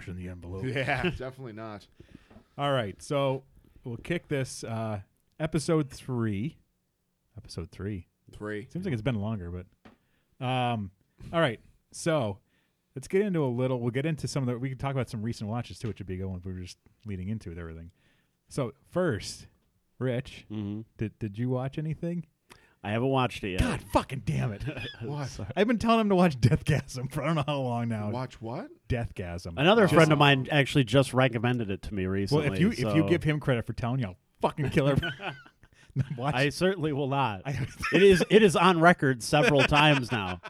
thought pushing the envelope. Yeah, definitely not. All right, so we'll kick this uh, episode three. Episode three. Three. Seems like it's been longer, but um, all right. So let's get into a little. We'll get into some of the. We can talk about some recent watches too, which would be a good one. If we were just leading into with everything. So first, Rich, hmm did did you watch anything? I haven't watched it yet. God fucking damn it! What? I've been telling him to watch Deathgasm for I don't know how long now. Watch what? Deathgasm. Another Just- friend of mine actually just recommended it to me recently. well, if you if you so give him credit for telling you, I'll fucking kill her. Watch. I certainly will not. I- it is it is on record several times now.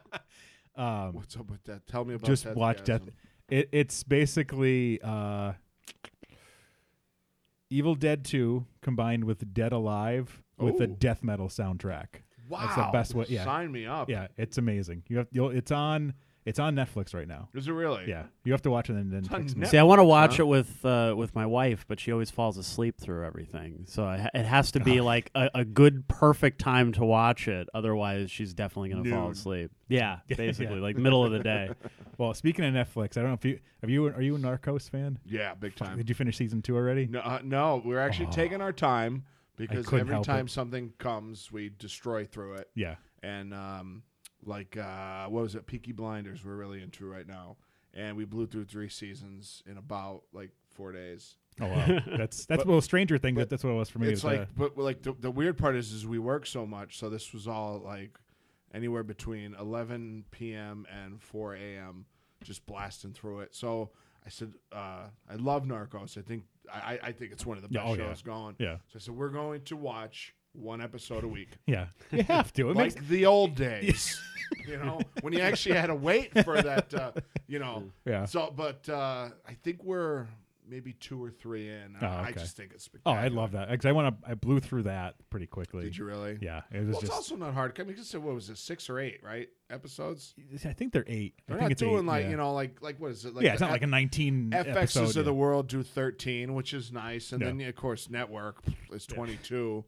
um, What's up with that? Tell me about just Deathgasm. watch Death. It, it's basically uh, Evil Dead 2 combined with Dead Alive with a death metal soundtrack. Wow, That's the best way- yeah. Sign me up. Yeah, it's amazing. You have you'll, it's on it's on Netflix right now. Is it really? Yeah, you have to watch it and then text me. Netflix. See, I want to watch huh? it with uh, with my wife, but she always falls asleep through everything. So I, it has to be like a, a good, perfect time to watch it. Otherwise, she's definitely going to fall asleep. Yeah, Yeah. basically, like middle of the day. Well, speaking of Netflix, I don't know if you have you are you a Narcos fan? Yeah, big time. Did you finish season two already? No, uh, no, we're actually Oh. taking our time because couldn't every help time it. something comes, we destroy through it. Yeah. And um, like uh, what was it? Peaky Blinders. We're really into right now, and we blew through three seasons in about like four days. Oh wow, that's that's But- well Stranger Things. but That, that's what it was for me. it's was, like, uh, but like the, the weird part is, is we work so much, so this was all like anywhere between 11 p.m. and 4 a.m. just blasting through it. So I said, uh, I love Narcos. I think I, I- I think it's one of the Yeah, best oh, yeah. shows going. yeah, So I said, we're going to watch one episode a week, yeah. You have to. It like makes the old days. you know, when you actually had to wait for that. Uh, you know, yeah. so but uh, I think we're maybe two or three in. Oh, I okay. just think it's Oh. I love that because I want to. I blew through that pretty quickly. Did you really? Yeah, it was Well, it's also not hard. I mean, just what was it, six or eight, right? Episodes. I think they're eight. They're think not it's doing eight, like yeah. you know, like like what is it? Like yeah, it's not like a nineteen FXs episode. of the world do thirteen, which is nice, and Yeah. then of course network is twenty two.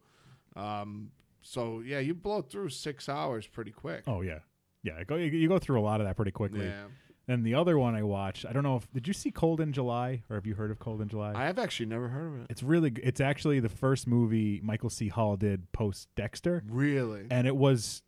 Um, so yeah, you blow through six hours pretty quick. Oh yeah, yeah. Go you, you go through a lot of that pretty quickly. yeah. And the other one I watched, I don't know if did you see Cold in July or have you heard of Cold in July? I have actually never heard of it. it's really g- it's actually the first movie Michael C. Hall did post Dexter, Really? and it was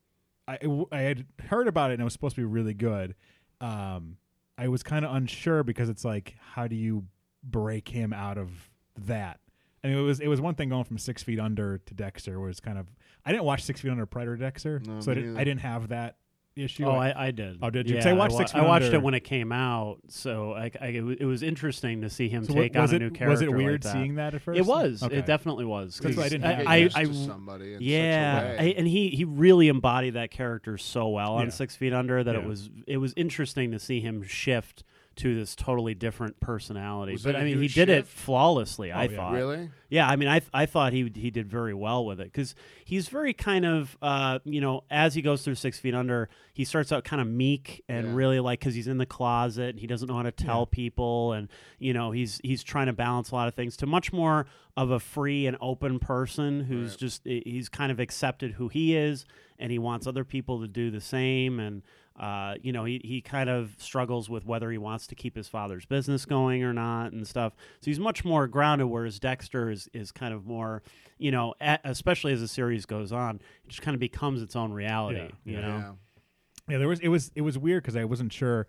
I it- I had heard about it and it was supposed to be really good. Um, I was kind of unsure because it's like how do you break him out of that? I mean, it was it was one thing going from Six Feet Under to Dexter, where it's kind of I didn't watch Six Feet Under prior to Dexter, No, so I me didn't, neither. I didn't have that issue. Oh, I, I did. Oh, did you? 'Cause Yeah, I watched wa- Six I watched it when it came out, so I, I, it, w- it was interesting to see him So take on it a new character. was it like weird that. seeing that at first? It was. Okay. It definitely was. That's why I 'cause didn't You have get it. used I, to I, somebody. In yeah, Such a I, way. and he he really embodied that character so well on Yeah. Six Feet Under that it was it was interesting to see him shift to this totally different personality. Was but I mean, he huge did it shift? flawlessly. I Oh, yeah. thought. really. Yeah, I mean, I I thought he he did very well with it because he's very kind of uh you know as he goes through Six Feet Under, he starts out kind of meek and Yeah. really like because he's in the closet, and he doesn't know how to tell Yeah. people, and you know he's he's trying to balance a lot of things to much more of a free and open person who's Right. just he's kind of accepted who he is, and he wants other people to do the same, and uh, you know, he, he kind of struggles with whether he wants to keep his father's business going or not and stuff. So he's much more grounded, whereas Dexter is, is kind of more, you know, a especially as the series goes on, it just kind of becomes its own reality, Yeah, you yeah. know? Yeah. Yeah, there was it was it was weird because I wasn't sure,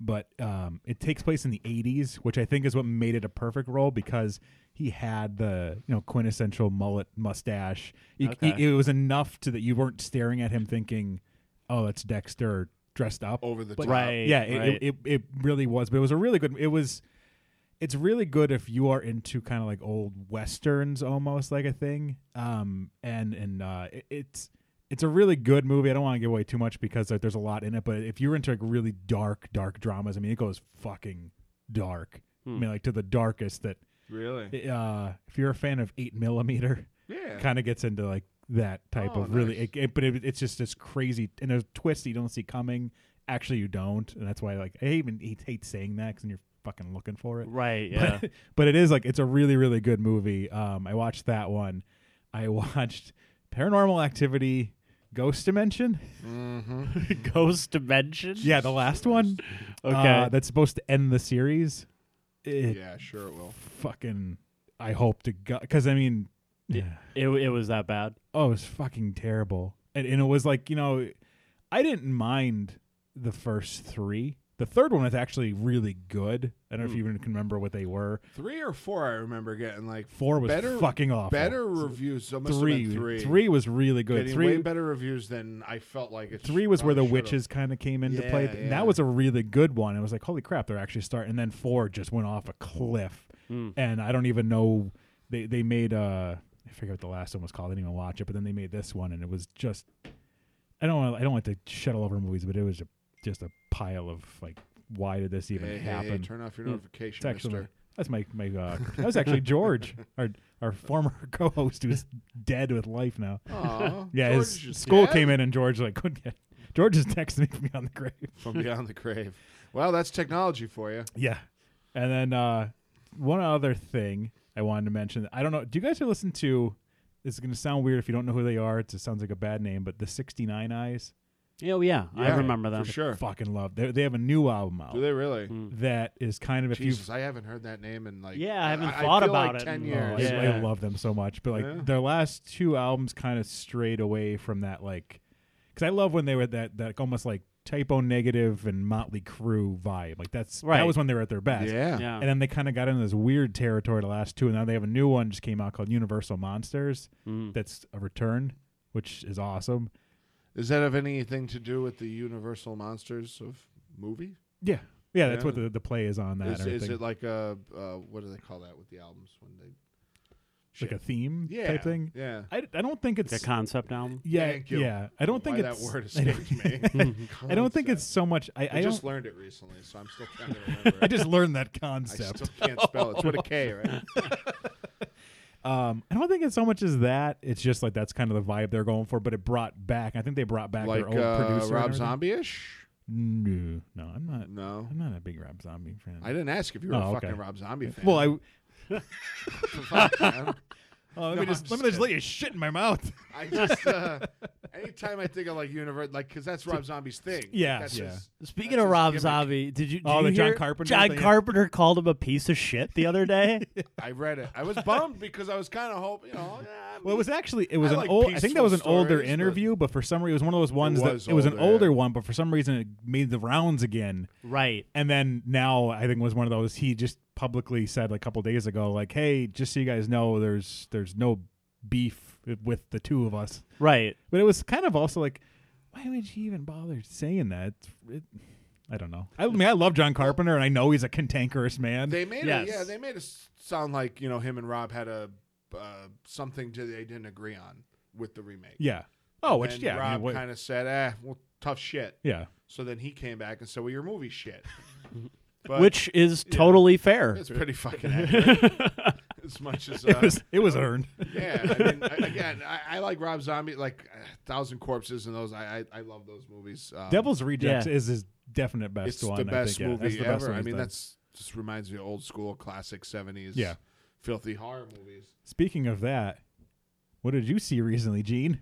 but um, it takes place in the '80s, which I think is what made it a perfect role because he had the you know quintessential mullet mustache. You- Okay. it, it was enough to that you weren't staring at him thinking, "Oh, that's Dexter dressed up." Over the But- top. Right. yeah, it, right. it, it it really was, but it was a really good. It was. It's really good if you are into kind of like old westerns, almost like a thing. Um, and and uh, it, it's it's a really good movie. I don't want to give away too much because like, there's a lot in it. But if you're into like really dark, dark dramas, I mean, it goes fucking dark. I Hmm. mean, like to the darkest. That Really? uh, if you're a fan of Eight Millimeter, Yeah. kind of gets into like that type Oh, of really. nice. It, it- but it, it's just this crazy and there's twists you don't see coming. Actually, you don't, and that's why like I even hate, hate saying that because you're fucking looking for it. right, yeah. But, but it is like it's a really really good movie. Um, I watched that one. I watched Paranormal Activity, Ghost Dimension. Mm-hmm. Ghost Dimension. Yeah, the last one. Okay. uh, that's supposed to end the series. It Yeah, sure it will. fucking. I hope to God, because I mean, yeah. it it was that bad. Oh, it was fucking terrible. And, and it was like, you know, I didn't mind the first three. The third one was actually really good. I don't know if you even can remember what they were. Three or four, I remember getting like Four was better, fucking awful. better reviews. So it must have Three, three. three was really good. Getting three, way better reviews than I felt like it. three was where the should've. witches kind of came into play. Yeah, And yeah. That was a really good one. It was like, holy crap, they're actually starting. And then four just went off a cliff. Mm. And I don't even know. They they made uh I forget what the last one was called. I didn't even watch it, but then they made this one, and it was just. I don't want I don't want to shuttle over movies, but it was a, just a pile of like, why did this even Hey, hey, hey, happen? turn off your Hmm. notification, It's actually mister. that's my my uh, that was actually George, our our former co-host who's dead with life now. Aw, Yeah, George his school dead came in and George like couldn't get. George is texting me from beyond the grave. from beyond the grave. Well, that's technology for you. Yeah, and then uh, one other thing I wanted to mention. I don't know. Do you guys ever listen to? This is going to sound weird if you don't know who they are. It's, it sounds like a bad name, but the Sixty Nine Eyes. Oh yeah, I remember them. for sure. Fucking love. They they have a new album out Do they really? Mm. that is kind of if you Jesus, I haven't heard that name in like Yeah, I haven't I, thought feel about like it Ten in- Oh, years. I, I love them so much, but like Yeah. their last two albums kind of strayed away from that like because I love when they were that that almost like Type O Negative and Motley Crue vibe. Like that's Right. that was when they were at their best. Yeah. Yeah. And then they kind of got into this weird territory the last two, and now they have a new one just came out called Universal Monsters. Mm. That's a return, which is awesome. Does that have anything to do with the Universal Monsters of movie? Yeah, yeah, that's Yeah. what the, the play is on that. Is, and is it like a uh, what do they call that with the albums when they like a theme yeah type thing? Yeah. I, I don't think it's Like a concept album. yeah Thank you. yeah. I don't think Why it's that word I don't- me. I don't think it's so much. I, I, I just learned it recently, so I'm still trying to remember. I just learned that I concept. still can't spell it. It's with a K, right? Um, I don't think it's so much as that. It's just like that's kind of the vibe they're going for. But it brought back. I think they brought back like their old uh, producer. Rob. Zombie-ish. No, no, I'm not. No, I'm not a big Rob Zombie fan. I didn't ask if you were Oh, a okay. fucking Rob Zombie fan. well, I Fuck, man. oh, let No, me just I'm let me just just let you shit in my mouth. I just uh, anytime I think of like universe, like because that's Rob Zombie's thing. Like, Yeah, that's yeah. his- Speaking That's of his Rob gimmick. Zombie, did you? Did Oh, you the John hear Carpenter John thing? Carpenter called him a piece of shit the other day. I read it. I was bummed because I was kind of hoping, you know. yeah, I Well, it was actually it was I an like old. I think that was an peaceful older stories, but- interview, but for some reason it was one of those ones was that it was an older, older yeah. one, but for some reason it made the rounds again. right. And then now I think it was one of those he just publicly said a couple days ago, like, "Hey, just so you guys know, there's there's no beef with the two of us." Right. But it was kind of also like, why would you even bother saying that? It, I don't know. I mean, I love John Carpenter, and I know he's a cantankerous man. They made Yes. it. Yeah, they made it sound like you know him and Rob had a uh, something to they didn't agree on with the remake. yeah. Oh, And which then yeah, I mean, Rob kind of said, "Eh, well, tough shit." yeah. So then he came back and said, "Well, your movie shit," but Which is yeah. totally fair. it's pretty fucking accurate. as much as uh, It was it was earned. yeah. I mean, I, again, I, I like Rob Zombie, like uh, Thousand Corpses and those. I I, I love those movies. Um, Devil's Rejects yeah. is his definite best it's one. the best I think. Movie that's the best ever. one I mean, done. that's just reminds me of old school classic seventies. Yeah. filthy horror movies. Speaking of that, what did you see recently, Gene?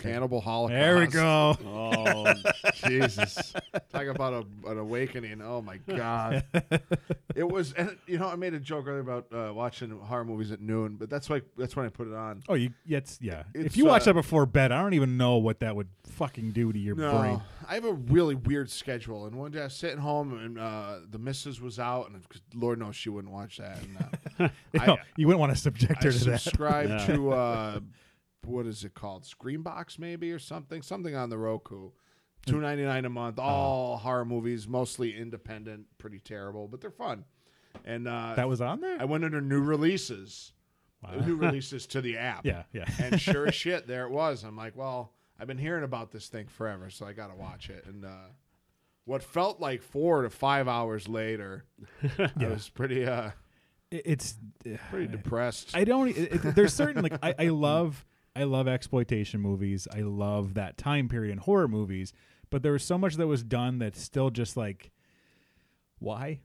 Cannibal Holocaust. There we go. oh, Jesus, talk about a, an awakening. Oh my God, it was. And you know, I made a joke earlier about uh, watching horror movies at noon, but that's why that's when I put it on. Oh, you it's yeah. It's, if you watch uh, that before bed, I don't even know what that would fucking do to your No, brain. I have a really weird schedule, and one day I was sitting home and uh, the missus was out, and 'cause Lord knows she wouldn't watch that. And, uh, I- No, you wouldn't want to subject I her to that. subscribe to uh, what is it called, Screambox maybe or something, something on the Roku. Two ninety nine a month, Uh-huh. all horror movies, mostly independent, pretty terrible, but they're fun. And uh, That was on there. I went under new releases, Wow. new releases to the app. Yeah, yeah. and sure as shit, there it was. I'm like, well, I've been hearing about this thing forever, so I got to watch it. And uh, what felt like four to five hours later, I was pretty, uh, it's pretty depressed. I don't. It, it- there's certain like I, I love I love exploitation movies. I love that time period in horror movies. But there was so much that was done that's still just like, why?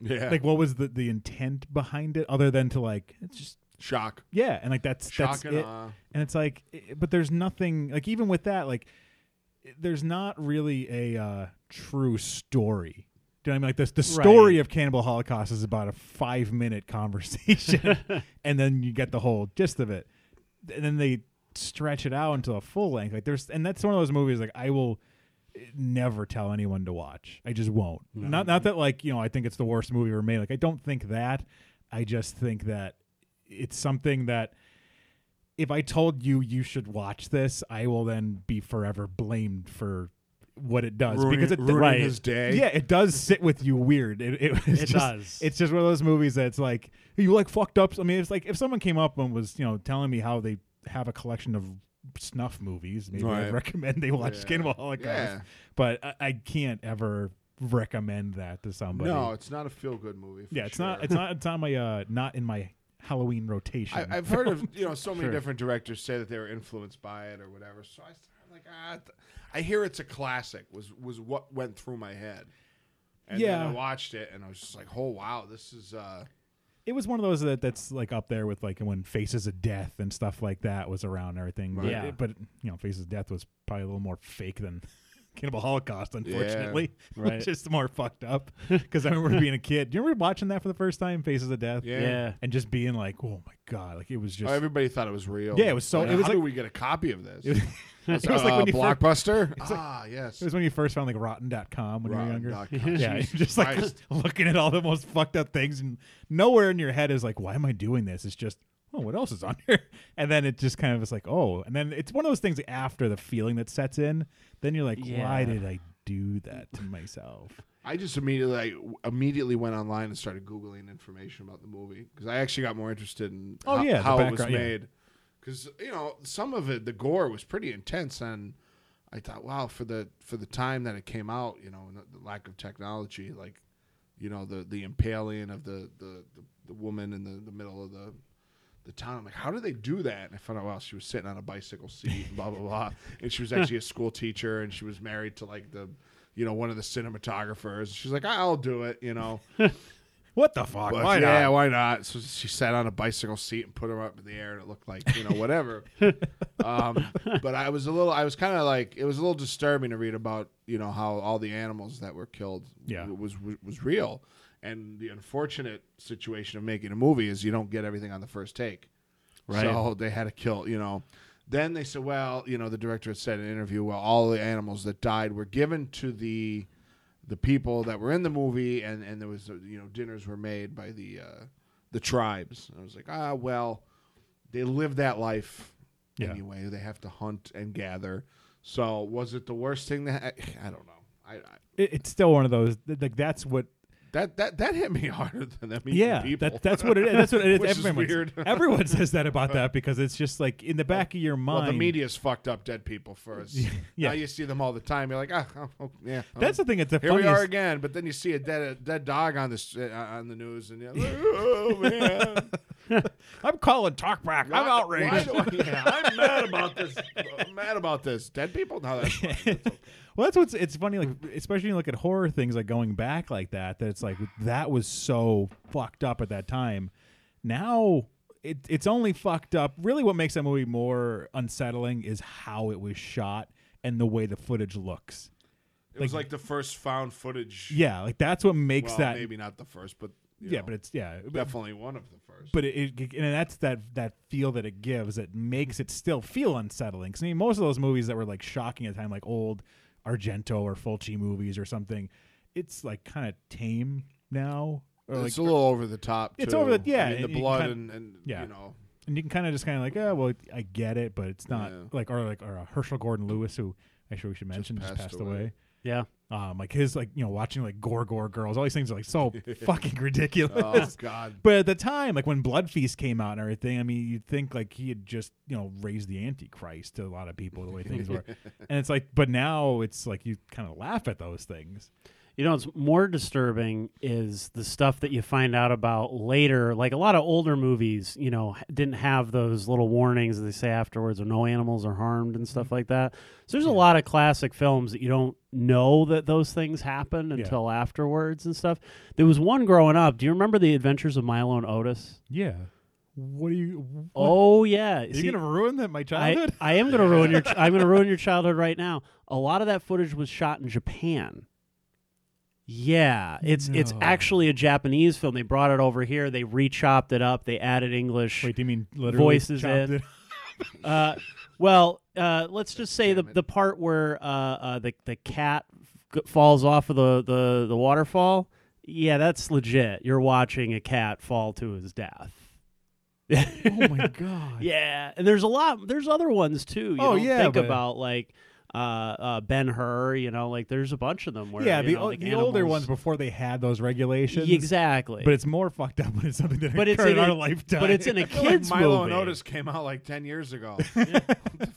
yeah, Like, what was the the intent behind it, other than to like it's just Shock. Yeah, and like that's Shock that's and it. awe. and it's like but there's nothing like even with that like there's not really a uh, true story do you know what I mean? Like this, the story Right. of Cannibal Holocaust is about a five minute conversation, and then you get the whole gist of it, and then they stretch it out into a full length. Like there's, and that's one of those movies like I will never tell anyone to watch. I just won't. Not not that like you know I think it's the worst movie ever made. Like I don't think that. I just think that it's something that if I told you you should watch this, I will then be forever blamed for what it does Ruining, because it ruining Right. his day. yeah, it does sit with you weird. It, it, It just, does. It's just one of those movies that's like you like fucked up. I mean, it's like if someone came up and was you know telling me how they have a collection of snuff movies, maybe I'd recommend they watch Yeah. Cannibal Holocaust. Yeah. But I, I can't ever recommend that to somebody. No, it's not a feel good movie. for yeah, it's sure. not. It's not. It's on my uh, not in my Halloween rotation. I, I've heard of you know so many Sure. different directors say that they were influenced by it or whatever. So I, I'm like, ah, th- I hear it's a classic. Was was what went through my head. And then Yeah. I watched it and I was just like, oh wow, this is. uh it was one of those that that's like up there with like when Faces of Death and stuff like that was around and everything. But, Yeah. but you know, Faces of Death was probably a little more fake than Cannibal Holocaust, unfortunately. Right. Which is more fucked up. Because I remember being a kid. Do you remember watching that for the first time, Faces of Death? Yeah. yeah. And just being like, oh my god, like it was just. Oh, everybody thought it was real. Yeah, it was so- Like, it was how like- do we get a copy of this? it was, it was like uh, when you first- blockbuster. like- ah, yes. it was when you first found like Rotten.com when you were younger. Yeah, just like Christ. looking at all the most fucked up things, and nowhere in your head is like, "Why am I doing this?" It's just, "Oh, what else is on here?" And then it just kind of is like, "Oh," and then it's one of those things after the feeling that sets in. Then you're like, "Why did I do that to myself?" I just immediately like, immediately went online and started googling information about the movie because I actually got more interested in Oh, how, yeah, how it was made. Because you know some of it, the gore was pretty intense, and I thought, wow, for the for the time that it came out, you know, and the, the lack of technology, like you know the the impaling of the the, the, the woman in the, the middle of the the town. I'm like, how do they do that? And I found out, well, she was sitting on a bicycle seat, and blah blah blah, and she was actually a school teacher, and she was married to like the, you know, one of the cinematographers. She's like, I'll do it, you know. What the fuck? But Why yeah, not? why not? So she sat on a bicycle seat and put her up in the air, and it looked like you know whatever. um, but I was a little, I was kind of like, it was a little disturbing to read about you know how all the animals that were killed Yeah. was, was was real, and the unfortunate situation of making a movie is you don't get everything on the first take. Right. So they had to kill, you know. Then they said, well, you know, the director had said in an interview, well, all the animals that died were given to the the people that were in the movie, and and there was, uh, you know, dinners were made by the uh, the tribes. And I was like, ah, well, they live that life Yeah. anyway. They have to hunt and gather. So was it the worst thing that I don't know. I, I it's still one of those. Like that's what. That that that hit me harder than that. Yeah, people. that, that's what it is. That's what it is. Is Everyone, weird. everyone says that about that because it's just like in the back of your mind. Well, the media's fucked up dead people first. Yeah. Now you see them all the time. You're like, ah, oh, oh, yeah. oh, That's the thing. It's the here we are again. But then you see a dead a dead dog on this uh, on the news, and you're like, oh man, I'm calling talk talkback. I'm outraged. why I- yeah, I'm mad about this. I'm mad about this. Dead people? No, that's fine. That's okay. Well, that's what's it's funny, like hmm. especially when you look at horror things like going back like that. That it's like that was so fucked up at that time. Now it it's only fucked up. Really, what makes that movie more unsettling is how it was shot and the way the footage looks. It was like the first found footage. Yeah, like that's what makes well, that. maybe not the first, but yeah, know, but it's yeah, definitely one of the first. but it, it and that's that that feel that it gives that makes it still feel unsettling. Because I mean, most of those movies that were like shocking at the time, like old Argento or Fulci movies or something, it's like kind of tame now. Or like, it's a little over the top. It's too. over the- yeah, I mean, and the blood kinda- and, and yeah. you know. and you can kind of just kind of like, oh well, I get it, but it's not Yeah. like or like or uh, Herschell Gordon Lewis, who actually we should mention just passed, passed away. away. Yeah. Um, like his like you know watching like gore gore girls, all these things are like so fucking ridiculous. Oh God. But at the time, like when Blood Feast came out and everything, I mean, you'd think like he had just, you know, raised the Antichrist to a lot of people the way things were. And it's like, but now it's like you kind of laugh at those things. You know, what's more disturbing is the stuff that you find out about later. Like a lot of older movies, you know, didn't have those little warnings that they say afterwards, or no animals are harmed and stuff mm-hmm. like that. So there's a lot of classic films that you don't know that those things happen until afterwards and stuff. There was one growing up. Do you remember the Adventures of Milo and Otis? Yeah. What are you? What? Oh yeah, are you See, gonna ruin that my I, childhood? I am going to ruin your. I'm going to ruin your childhood right now. A lot of that footage was shot in Japan. Yeah, it's it's actually a Japanese film. They brought it over here. They re-chopped it up. They added English. Wait, do you mean literally Voices in. it? Uh, well, uh, let's just say the it. the part where uh, uh, the the cat g- falls off of the, the the waterfall. Yeah, that's legit. You're watching a cat fall to his death. oh my god! Yeah, and there's a lot. There's other ones too. You Oh, don't yeah, think but- about like uh, uh, Ben Hur. You know, like there's a bunch of them where yeah, the know, like the older ones before they had those regulations. exactly. But it's more fucked up when it's something that But it's occurred in in our a- lifetime. but it's in a feel like kids Milo movie. and Otis came out like ten years ago. fuck?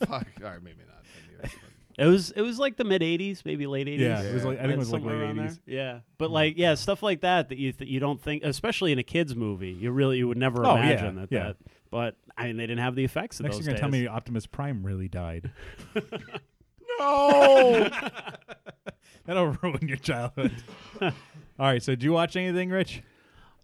All right, maybe not ten years. It was it was like the mid '80s, maybe late '80s. Yeah, it was like I think it was like late around there. eighties. Yeah, but like yeah, stuff like that that you th- you don't think, especially in a kids movie, you really you would never Oh, yeah, imagine that. yeah. That, but I mean, they didn't have the effects of Next, those you're gonna tell me Optimus Prime really died. No. That'll ruin your childhood. All right, so do you watch anything, Rich?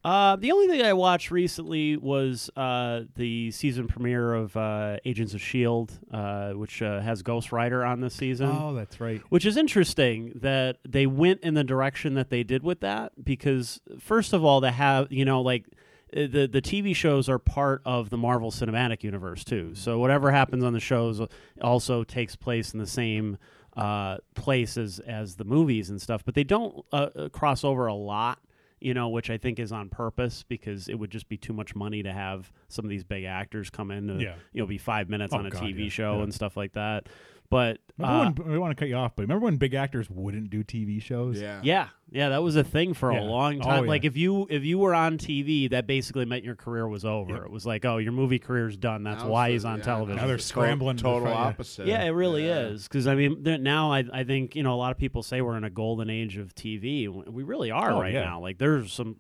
Uh, the only thing I watched recently was uh, the season premiere of uh, Agents of S.H.I.E.L.D., uh, which uh, has Ghost Rider on this season. Oh, that's right. Which is interesting that they went in the direction that they did with that because first of all, to have you know like the the TV shows are part of the Marvel Cinematic Universe too. So whatever happens on the shows also takes place in the same uh, place as as the movies and stuff. But they don't uh, uh, cross over a lot. You know, which I think is on purpose because it would just be too much money to have some of these big actors come in to, Yeah. you know, be five minutes Oh, on a God, TV yeah, show yeah. and stuff like that. But Remember uh, when, I want to cut you off, but remember when big actors wouldn't do TV shows? yeah. yeah, yeah, that was a thing for Yeah. a long Oh, time. yeah. Like if you if you were on TV, that basically meant your career was over. Yep. It was like, oh, your movie career's done. That's Now why he's on yeah, television. Now they're it's scrambling to Total yeah. opposite. yeah, it really Yeah. is. Because I mean, now I I think you know a lot of people say we're in a golden age of TV. We really are Oh, right yeah. now. Like there's some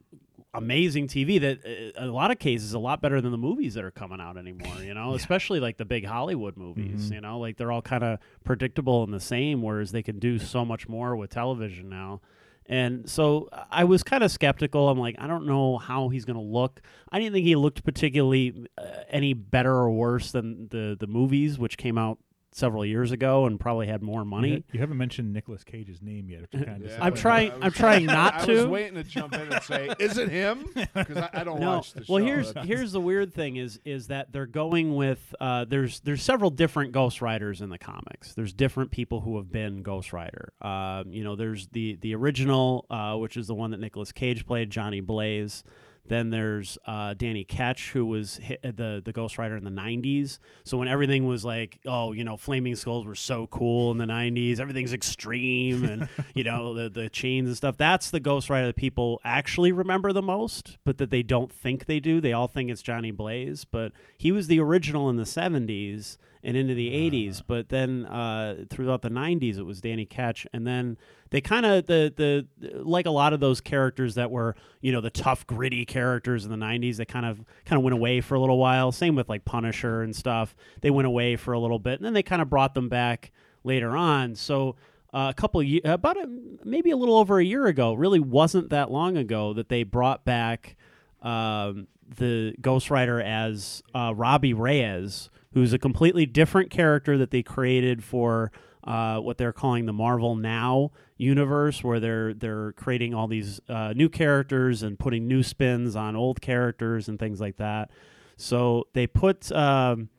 amazing TV that uh, a lot of cases a lot better than the movies that are coming out anymore. You know, especially like the big Hollywood movies. Mhm. You know, like they're all kind of predictable and the same, whereas they can do so much more with television now. And so I was kind of skeptical. I'm like, I don't know how he's going to look. I didn't think he looked particularly uh, any better or worse than the the movies, which came out several years ago and probably had more money. You, you haven't mentioned Nicolas Cage's name yet, which is kind of Yeah, I'm I was- trying- I I'm trying not I to. was waiting to jump in and say, "Is it him?" Because I, I don't no. watch the show. well, here's here's the weird thing is is that they're going with uh, there's there's several different Ghost Riders in the comics. There's different people who have been Ghost Rider. Um, you know, there's the the original, uh, which is the one that Nicolas Cage played, Johnny Blaze. Then there's uh, Danny Ketch, who was hit, the the Ghost Rider in the '90s. So when everything was like, oh, you know, flaming skulls were so cool in the '90s, everything's extreme, and you know the the chains and stuff. That's the Ghost Rider that people actually remember the most, but that they don't think they do. They all think it's Johnny Blaze, but he was the original in the '70s and into the '80s. But then uh, throughout the '90s, it was Danny Ketch, and then they kind of the the like a lot of those characters that were you know the tough gritty characters in the 90s they kind of kind of went away for a little while. Same with like punisher and stuff. They went away for a little bit and then they kind of brought them back later on. So uh, a couple of about a, maybe a little over a year ago really wasn't that long ago that they brought back um, the Ghost Rider as uh, Robbie Reyes, who's a completely different character that they created for uh, what they're calling the Marvel Now universe, where they're they're creating all these uh, new characters and putting new spins on old characters and things like that. So they put. Um,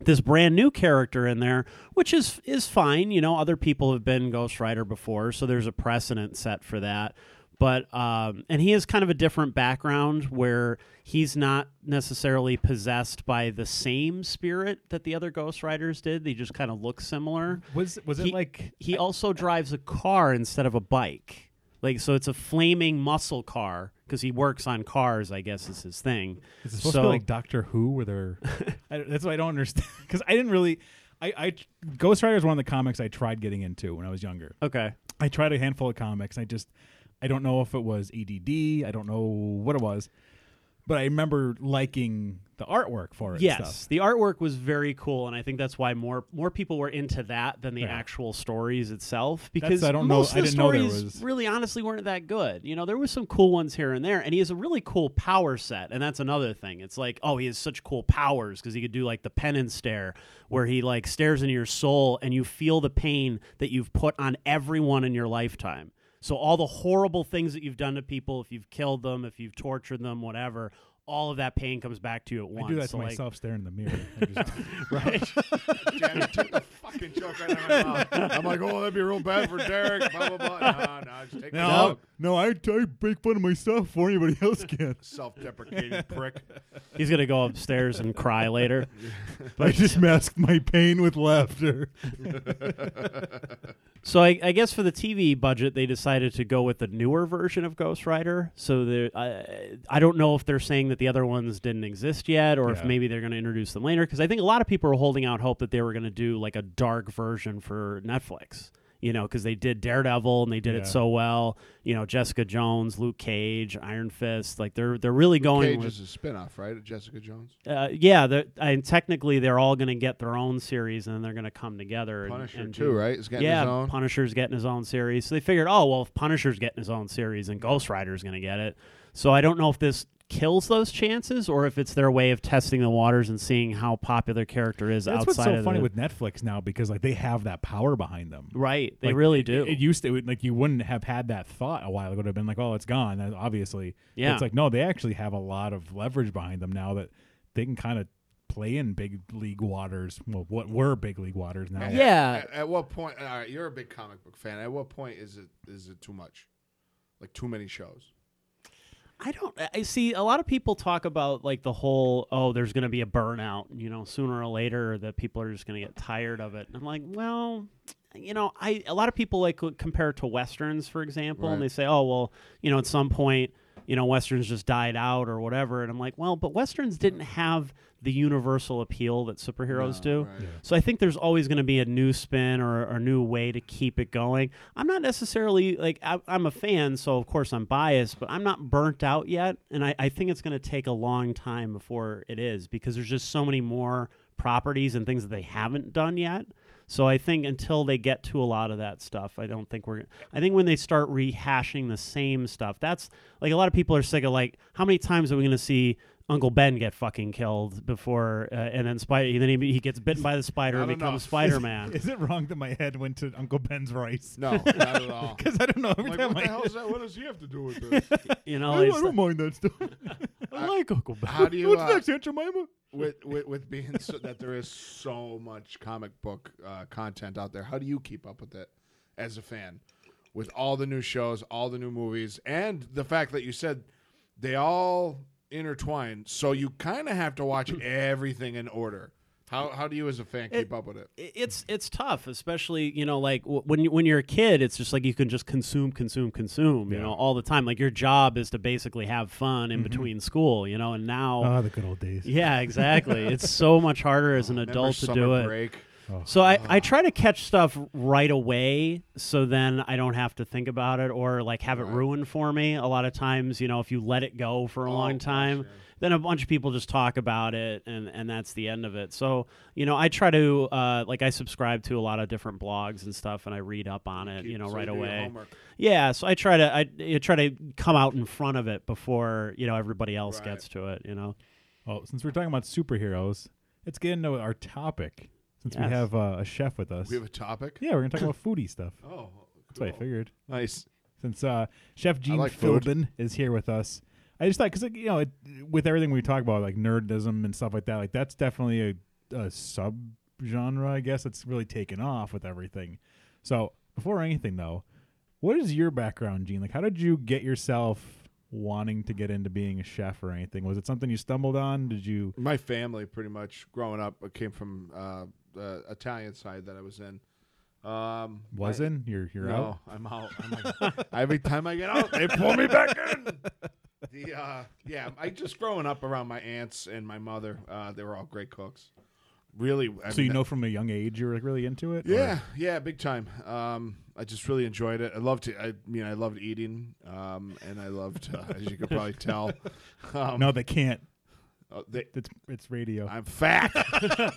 this brand new character in there, which is is fine. You know, other people have been Ghost Rider before, so there's a precedent set for that. But um, and he has kind of a different background where he's not necessarily possessed by the same spirit that the other Ghost Riders did. They just kind of look similar. was was it like He also drives a car instead of a bike. Like so, it's a flaming muscle car because he works on cars. I guess is his thing. is it supposed so- to be like Doctor Who, where they're? I, that's what I don't understand because I didn't really. I, I Ghost Rider is one of the comics I tried getting into when I was younger. Okay. I tried a handful of comics. I just I don't know if it was ADD. I don't know what it was. but I remember liking the artwork for it. Yes, stuff. the artwork was very cool, and I think that's why more more people were into that than the Yeah. actual stories itself. Because I don't know- most I of the didn't know there stories was- really, honestly, weren't that good. You know, there was some cool ones here and there, and he has a really cool power set, and that's another thing. It's like, oh, he has such cool powers because he could do like the penance stare, where he like stares into your soul, and you feel the pain that you've put on everyone in your lifetime. So all the horrible things that you've done to people, if you've killed them, if you've tortured them, whatever, all of that pain comes back to you at once. I do that So, to like- myself, staring in the mirror. Just- right? Damn, took the fucking joke out of my mouth. I'm like, oh, that'd be real bad for Derek. Blah blah blah. No, no, just take the no, joke. no, I, I make fun of myself before anybody else can. Self-deprecating prick. He's gonna go upstairs and cry later. I just masked my pain with laughter. So I, I guess for the TV budget, they decided to go with the newer version of Ghost Rider. So there, I, I don't know if they're saying that the other ones didn't exist yet, or if maybe they're going to introduce them later. Because I think a lot of people are holding out hope that they were going to do like a dark version for Netflix. You know, because they did Daredevil and they did Yeah. it so well. You know, Jessica Jones, Luke Cage, Iron Fist. Like they're they're really going. Cage with, is a spin-off, right? Jessica Jones. uh, yeah, and technically they're all going to get their own series and then they're going to come together. Punisher and too, do- right? Is getting yeah, his own. Punisher's getting his own series. So they figured, oh well, if Punisher's getting his own series, then Ghost Rider's going to get it. So I don't know if this kills those chances or if it's their way of testing the waters and seeing how popular character is outside. That's outside what's so of funny the, with Netflix now because like they have that power behind them. right. They Like, really do. It, used to it like you wouldn't have had that thought a while ago. It would have been like, oh, it's gone. And obviously, But Yeah. It's like no, they actually have a lot of leverage behind them now that they can kind of play in big league waters. Well, what were big league waters now? At- Yeah. At, at what point? All right, you're a big comic book fan. At what point is it is it too much? Like too many shows. I don't. I see a lot of people talk about like the whole oh, there's going to be a burnout. You know, sooner or later that people are just going to get tired of it. And I'm like, well, you know, I a lot of people like compare it to westerns, for example, and they say, oh, well, you know, at some point, you know, westerns just died out or whatever. And I'm like, well, but westerns didn't have the universal appeal that superheroes No, do. right. Yeah. So I think there's always going to be a new spin or, or a new way to keep it going. I'm not necessarily like I, I'm a fan, so of course I'm biased, but I'm not burnt out yet, and I, I think it's going to take a long time before it is because there's just so many more properties and things that they haven't done yet. So I think until they get to a lot of that stuff, I don't think we're. I think when they start rehashing the same stuff, that's like a lot of people are sick of like how many times are we going to see Uncle Ben get fucking killed before, uh, and then Spider, then he, he gets bitten by the spider and Not enough. becomes Spider Man. Is it wrong that my head went to Uncle Ben's rice? No, not at all. Because I don't know. Every like, time what the I, hell is that? What does he have to do with this? You know, I, it's- don't mind that stuff. I like Uncle Ben. How do you, What's uh, next, Aunt Jemima? with, with with being so, that there is so much comic book uh, content out there, how do you keep up with it as a fan? With all the new shows, all the new movies, and the fact that you said they all intertwine, so you kind of have to watch everything in order. How how do you as a fan keep up with it? it- it's it's tough, especially you know like w- when you, when you're a kid, it's just like you can just consume, consume, consume, you Yeah. know, all the time. Like your job is to basically have fun in mm-hmm. between school, you know, and now. Oh, the good old days. yeah, exactly. it's so much harder as an Remember adult to do it. break? So I, I try to catch stuff right away so then I don't have to think about it or like have it Right. ruined for me. A lot of times, you know, if you let it go for a Oh, long gosh, time, yeah. then a bunch of people just talk about it and, and that's the end of it. So, you know, I try to uh, like I subscribe to a lot of different blogs and stuff and I read up on it, Keep- you know, so right do your away. Yeah, so I try to I, I try to come out in front of it before, you know, everybody else Right. gets to it, you know. Well, since we're talking about superheroes, let's get into our topic. Since Yes. we have uh, a chef with us. We have a topic. yeah, we're gonna talk about foodie stuff. Oh, That's what I figured. Nice. Since uh, Chef Gene like food. Philbin is here with us, I just thought because like, you know, it, with everything we talk about, like nerdism and stuff like that, like that's definitely a, a sub genre, I guess. that's really taken off with everything. So before anything, though, what is your background, Gene? Like, how did you get yourself wanting to get into being a chef or anything? Was it something you stumbled on? Did you? My family, pretty much growing up, uh, came from uh, the Italian side that I was in. Um, Was I- in? You're you're no, out. I'm out. I'm like, every time I get out, they pull me back in. The uh, yeah, I just growing up around my aunts and my mother. Uh, they were all great cooks. Really, I So mean, you know from a young age you were like really into it. or- Yeah, yeah, big time. Um, I just really enjoyed it. I loved to. I mean, I loved eating, um, and I loved, uh, as you could probably tell. Um, no, they can't. uh, they, It's it's radio. I'm fat.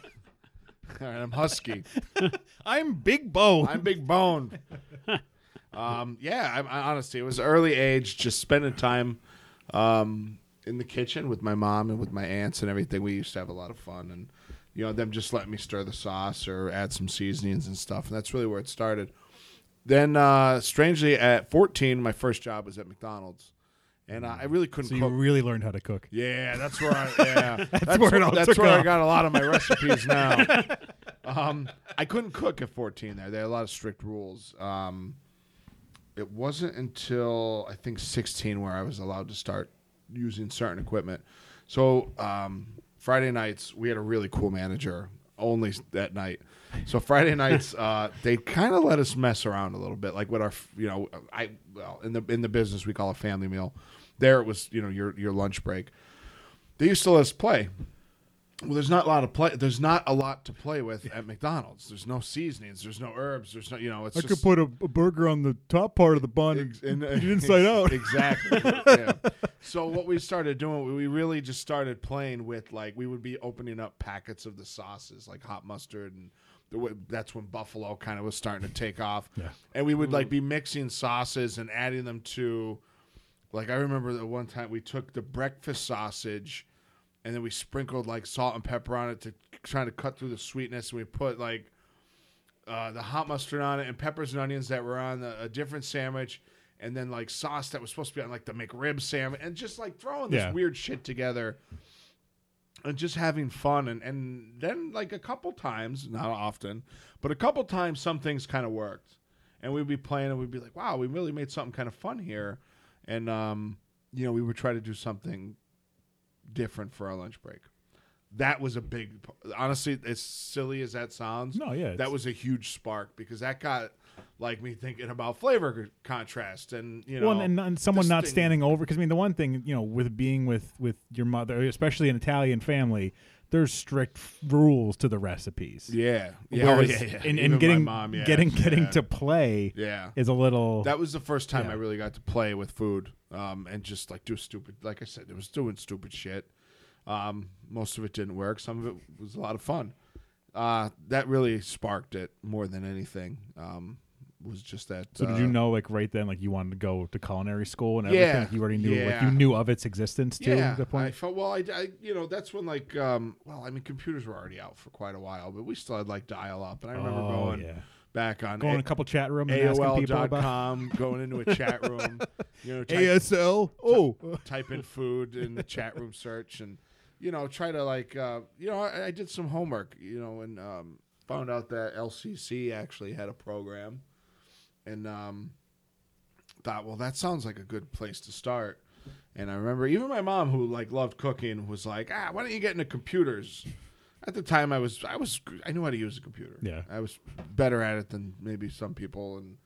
All right, I'm husky. I'm Big bone. I'm big bone. um, yeah, I, I, honestly, it was early age, just spending time um, in the kitchen with my mom and with my aunts and everything. We used to have a lot of fun, and you know, them just letting me stir the sauce or add some seasonings and stuff. And that's really where it started. Then, uh, strangely, at 14, my first job was at McDonald's, and I really couldn't so you cook. really learned how to cook. Yeah, that's where I. Yeah, that's, where it all that's where I got a lot of my recipes now. um, I couldn't cook at 14. There, they had a lot of strict rules. Um, it wasn't until I think 16 where I was allowed to start using certain equipment. So um, Friday nights we had a really cool manager only that night. So Friday nights uh, they kind of let us mess around a little bit, like with our you know I well in the in the business we call a family meal. There it was you know your your lunch break. They used to let us play. Well, there's not a lot of play. There's not a lot to play with at McDonald's. There's no seasonings. There's no herbs. There's no, you know, it's I just could put a, a burger on the top part of the bun Ex- and, and- eat it inside out. Exactly. yeah. So what we started doing, we really just started playing with like we would be opening up packets of the sauces, like hot mustard, and the, way- that's when buffalo kind of was starting to take off. Yeah. And we would like mm. be mixing sauces and adding them to, like I remember the one time we took the breakfast sausage, and then we sprinkled like salt and pepper on it to try to cut through the sweetness. And we put like uh, the hot mustard on it and peppers and onions that were on the, a different sandwich, and then like sauce that was supposed to be on like the McRib sandwich, and just like throwing this Yeah. weird shit together, and just having fun. And and then like a couple times, not often, but a couple times, some things kind of worked, and we'd be playing and we'd be like, wow, we really made something kind of fun here, and um, you know, we would try to do something different for our lunch break. That was a big, honestly, as silly as that sounds, No, yeah, that it's- was a huge spark because that got like me thinking about flavor contrast and you know well, and, and someone not standing over because I mean the one thing you know with being with with your mother, especially an Italian family, there's strict f- rules to the recipes. Yeah, yeah, oh, Whereas yeah, yeah. And, and getting mom, yeah, getting getting yeah. to play yeah. is a little That was the first time. I really got to play with food, um, and just like do stupid. Like I said, it was doing stupid shit. Um, most of it didn't work. Some of it was a lot of fun. Uh, that really sparked it more than anything. Um, was just that. So uh, did you know like right then like you wanted to go to culinary school and everything? Yeah, Like you already knew like you knew of its existence too Yeah, at the I point. felt well. I, I, you know, that's when like, um, well, I mean, computers were already out for quite a while, but we still had like dial up, and I remember oh, going yeah. back on Going A- a couple chat rooms and asking people AOL.com, going into a chat room, you know, type, ASL. Oh, type in food in the chat room search, and you know, try to like, uh, you know, I, I did some homework, you know, and um, found out that LCC actually had a program, and um, thought, well, that sounds like a good place to start. And I remember even my mom, who like loved cooking, was like, "Ah, why don't you get into computers?" At the time, I was, I was, I knew how to use a computer. Yeah. I was better at it than maybe some people, and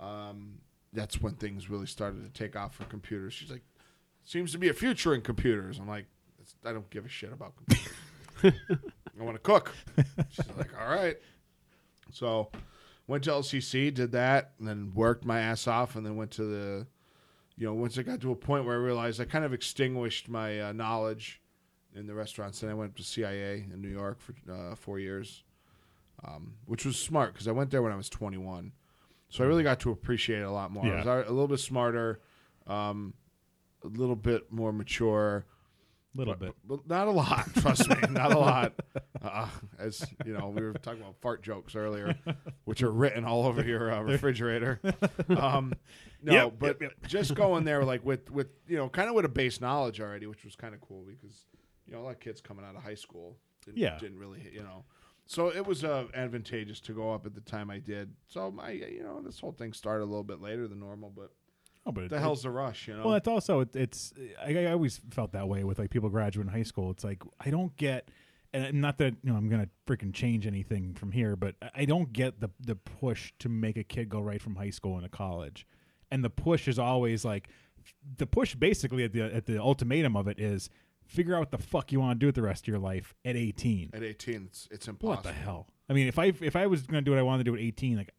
um, that's when things really started to take off for computers. She's like, "Seems to be a future in computers." I'm like, "It's- "I don't give a shit about computers. I want to cook." She's like, "All right." So, went to LCC, did that, and then worked my ass off, and then went to the, you know, once I got to a point where I realized I kind of extinguished my uh, knowledge in the restaurants, and I went to CIA in New York for uh, four years, um, which was smart because I went there when I was 21, so I really got to appreciate it a lot more. I was Yeah. a little bit smarter, um, a little bit more mature. Little But- bit. but not a lot. Trust me, not a lot. Uh, as you know, we were talking about fart jokes earlier, which are written all over your uh, refrigerator. Um, no, Yep, but yep, just going there like with with you know kind of with a base knowledge already, which was kind of cool because you know a lot of kids coming out of high school didn't, Yeah. didn't really you know. So it was uh, advantageous to go up at the time I did. So my you know this whole thing started a little bit later than normal, but Oh, but the it- hell's the rush, you know? Well, it's also it, it's I, I always felt that way with like people graduating high school. It's like I don't get, and not that you know I'm gonna freaking change anything from here, but I- I don't get the the push to make a kid go right from high school into college, and the push is always like the push basically at the at the ultimatum of it is figure out what the fuck you want to do with the rest of your life at 18. at 18, it's, it's impossible. What the hell? I mean, if I if I was gonna do what I wanted to do at 18, like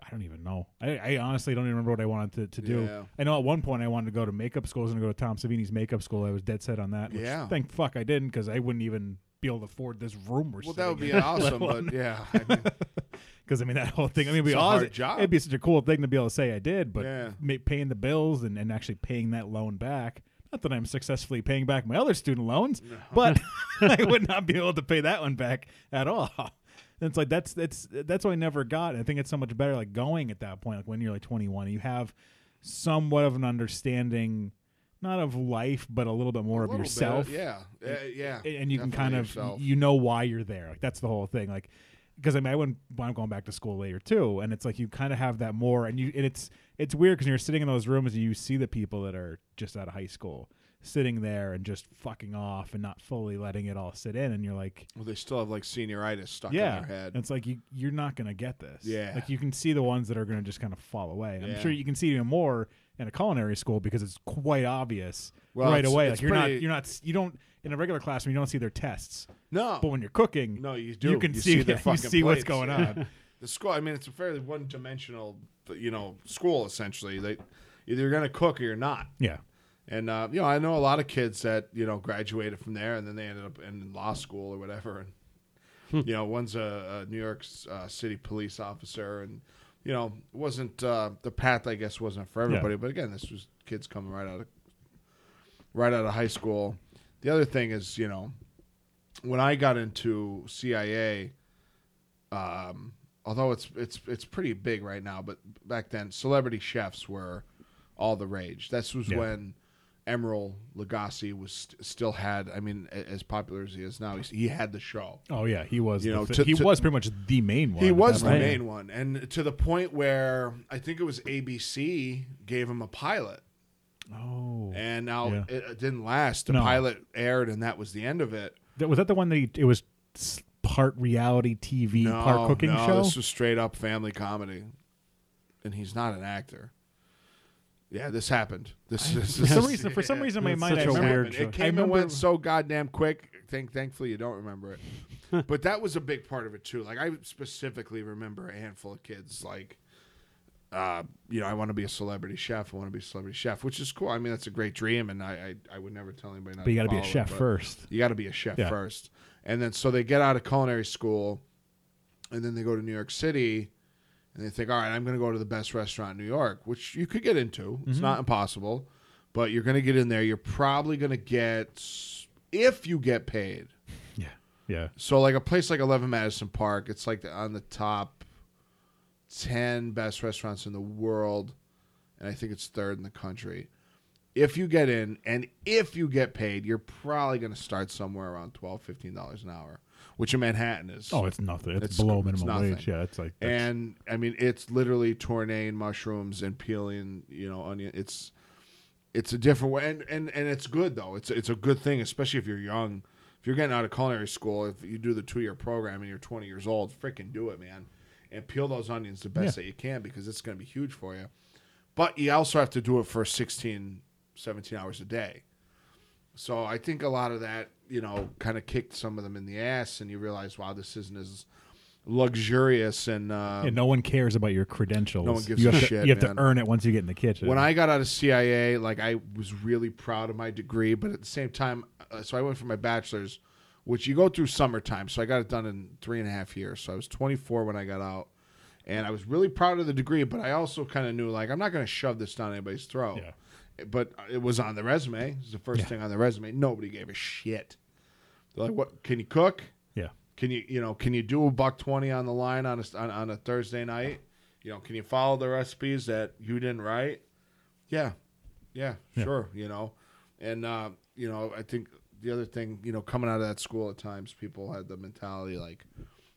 I don't even know. I, I honestly don't even remember what I wanted to, to do. Yeah. I know at one point I wanted to go to makeup school. I was going to go to Tom Savini's makeup school. I was dead set on that. Which Yeah. Thank fuck I didn't because I wouldn't even be able to afford this room we're Well, that would be in. awesome, but yeah, I mean, Because I mean that whole thing. I mean, it'd be hard job. It'd be such a cool thing to be able to say I did, but Yeah. ma- paying the bills and, and actually paying that loan back. Not that I'm successfully paying back my other student loans, but I would not be able to pay that one back at all. And it's like that's that's that's what I never got. I think it's so much better like going at that point, like when you're like 21, you have somewhat of an understanding, not of life, but a little bit more a of yourself bit, yeah, Uh, yeah, and you can kind of yourself. you know why you're there. Like that's the whole thing. Like because I mean I went I'm going back to school later too, and it's like you kind of have that more, and you and it's it's weird because you're sitting in those rooms and you see the people that are just out of high school sitting there and just fucking off and not fully letting it all sit in, and you're like. well, they still have like senioritis stuck Yeah, in their head. It's like you you're not gonna get this. Yeah. like you can see the ones that are gonna just kind of fall away. And I'm sure you can see even more in a culinary school because it's quite obvious Well, right it's- away. it's Like you're not you're not you don't in a regular classroom you don't see their tests, no, but when you're cooking, no, you do. you can You see, their you fucking see what's going on. The school. I mean, it's a fairly one-dimensional, you know, school essentially. They either you're going to cook or you're not. yeah, And uh, you know, I know a lot of kids that you know graduated from there, and then they ended up in law school or whatever. And you know, one's a, a New York uh, City police officer, and you know, wasn't uh, the path I guess wasn't for everybody. But again, this was kids coming right out of right out of high school. The other thing is, you know, when I got into CIA, um, although it's it's it's pretty big right now, but back then, celebrity chefs were all the rage. This was Yeah. when Emeril Lagasse was st- still had. I mean, as popular as he is now, he had the show. oh yeah, he was. You know, to- he to- was pretty much the main one. He was the point. main one, and to the point where I think it was ABC gave him a pilot, Oh, and now Yeah. it, it didn't last. The No. pilot aired, and that was the end of it. That- was that the one that he, it was part reality TV, no, part cooking no, show? This was straight up family comedy, and he's not an actor. Yeah, this happened. This, this for some this- reason, for some reason, my mind, I such a remember weird happened. show. It I came and went so goddamn quick. Thank, thankfully, you don't remember it. but that was a big part of it too. Like I specifically remember a handful of kids like, uh, you know, I want to be a celebrity chef. I want to be a celebrity chef, which is cool. I mean, that's a great dream, and I I, I would never tell anybody not. But you got got to be a chef first. You got to be a chef Yeah. first, and then so they get out of culinary school, and then they go to New York City, and they think, all right, I'm going to go to the best restaurant in New York, which you could get into. It's Mm-hmm. not impossible, but you're going to get in there. You're probably going to get if you get paid. Yeah, yeah. So like a place like Eleven Madison Park, it's like the, on the top ten best restaurants in the world, and I think it's third in the country. If you get in and if you get paid, you're probably going to start somewhere around $12 $15 an hour, which in Manhattan is. Oh, it's nothing. It's, It's- below it's minimum nothing. wage. Yeah, it's like that's- and I mean it's literally tourneing mushrooms and peeling, you know, onion. It's it's a different way, and, and and it's good though. It's it's a good thing, especially if you're young. If you're getting out of culinary school, if you do the two year program and you're 20 years old, freaking do it, man, and peel those onions the best that you can because it's going to be huge for you. But you also have to do it for 16, 17 hours a day. So I think a lot of that, you know, kind of kicked some of them in the ass, and you realize, wow, this isn't as luxurious and uh, yeah, no one cares about your credentials. No one gives you a have to, shit, You have man. to earn it once you get in the kitchen. when I got out of CIA, like I was really proud of my degree, but at the same time, uh, so I went for my bachelor's, which you go through summertime. So I got it done in three and a half years. So I was 24 when I got out, and I was really proud of the degree. But I also kind of knew like I'm not going to shove this down anybody's throat. Yeah. But it was on the resume. It was the first Yeah. thing on the resume. Nobody gave a shit. They're like, "What? Can you cook? yeah, Can you you know can you do a buck twenty on the line on a on, on a Thursday night? You know, can you follow the recipes that you didn't write? Yeah, yeah, Yeah. sure. You know, and uh, you know I think the other thing you know coming out of that school at times people had the mentality like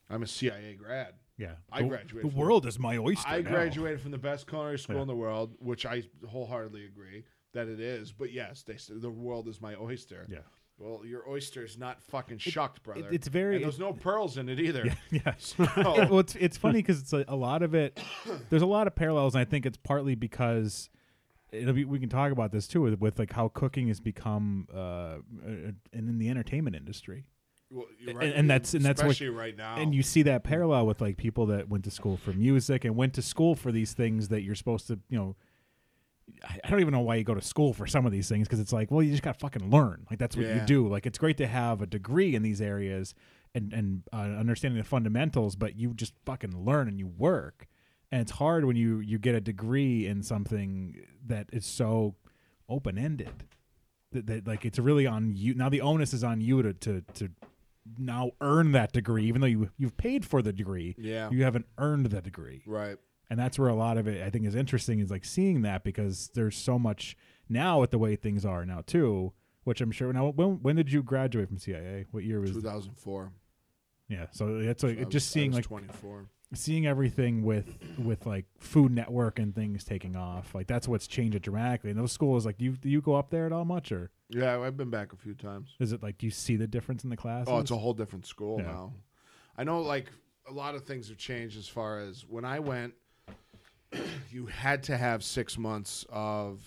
I'm a CIA grad. yeah. I graduated The world is my oyster. I now. graduated from the best culinary school Yeah. in the world, which I wholeheartedly agree that it is. But yes, they the world is my oyster. Yeah. Well, your oyster's not fucking shucked, brother. it's very- And there's no pearls in it either. Yeah. So- well, it's it's funny because it's a, a lot of it. There's a lot of parallels, and I think it's partly because it'll be, we can talk about this too with, with like how cooking has become uh, uh, and in the entertainment industry. Well, you're And- and that's- and that's what- especially right now. and you see that parallel with like people that went to school for music and went to school for these things that you're supposed to you know I don't even know why you go to school for some of these things because it's like, well, you just got to fucking learn. Like that's what you do. Like it's great to have a degree in these areas and and uh, understanding the fundamentals, but you just fucking learn and you work. And it's hard when you you get a degree in something that is so open ended. That, that like it's really on you now. The onus is on you to to to now earn that degree, even though you you've paid for the degree. yeah, You haven't earned the degree right. And that's where a lot of it I think is interesting is like seeing that because there's so much now with the way things are now too, which I'm sure. Now, when when did you graduate from CIA? What year was? 2004. Yeah, so it's like So was- just seeing like 24. seeing everything with with like Food Network and things taking off. Like that's what's changed it dramatically. And those schools, like, do you do you go up there at all much, or Yeah, I've been back a few times. is it like do you see the difference in the class? Oh, it's a whole different school Yeah. now. I know, like a lot of things have changed as far as when I went. You had to have six months of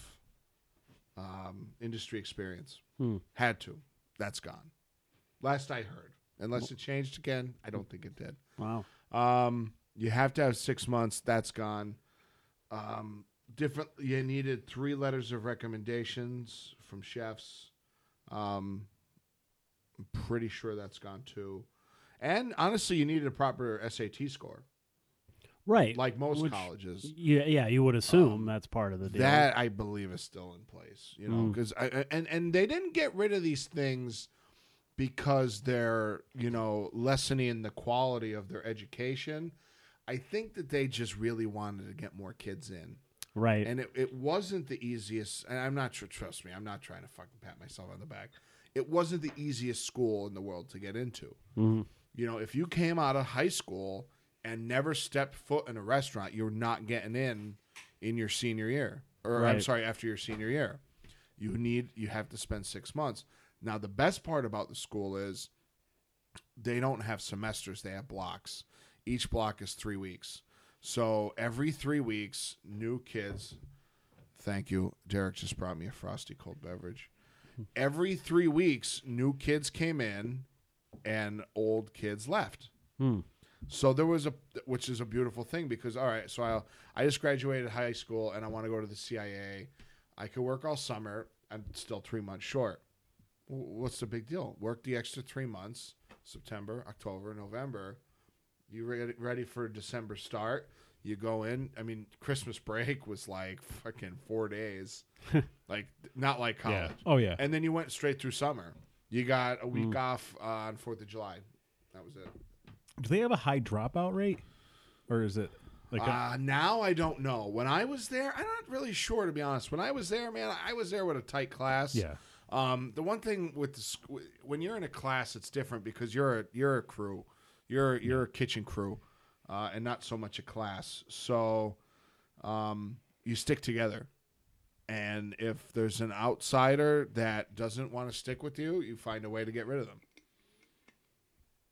um, industry experience. Hmm. Had to. That's gone. Last I heard, unless it changed again, I don't think it did. Wow. Um, you have to have six months. That's gone. Um, different. You needed three letters of recommendations from chefs. Um, I'm pretty sure that's gone too. And honestly, you needed a proper SAT score, Right. like most Which- colleges. Yeah, yeah, you would assume Um, that's part of the deal. That I believe is still in place, you know, Mm. because and and they didn't get rid of these things because they're you know lessening the quality of their education. I think that they just really wanted to get more kids in, right. and it, it wasn't the easiest. And I'm not sure. Trust me, I'm not trying to fucking pat myself on the back. It wasn't the easiest school in the world to get into. Mhm. You know, if you came out of high school and never stepped foot in a restaurant, you're not getting in in your senior year. Or I'm sorry, after your senior year. You need you have to spend 6 months. Now the best part about the school is they don't have semesters, they have blocks. Each block is 3 weeks. So every 3 weeks, new kids Thank you. Derek just brought me a frosty cold beverage. Every 3 weeks, new kids came in and old kids left. Hmm. So there was a, which is a beautiful thing because all right, so I I just graduated high school and I want to go to the CIA. I could work all summer. I'm still three months short. What's the big deal? Work the extra three months: September, October, November. You ready, ready for December start? You go in. I mean, Christmas break was like fucking four days, like not like college. yeah. Oh yeah. And then you went straight through summer. You got a week off uh, on Fourth of July. That was it. Do they have a high dropout rate, or is it like a, Uh, now I don't know. When I was there, I'm not really sure to be honest. When I was there, man, I was there with a tight class. yeah? Um, the one thing with the sc- when you're in a class, it's different because you're a you're a crew, you're you're a kitchen crew, uh, and not so much a class. So, um, you stick together. And if there's an outsider that doesn't want to stick with you, you find a way to get rid of them.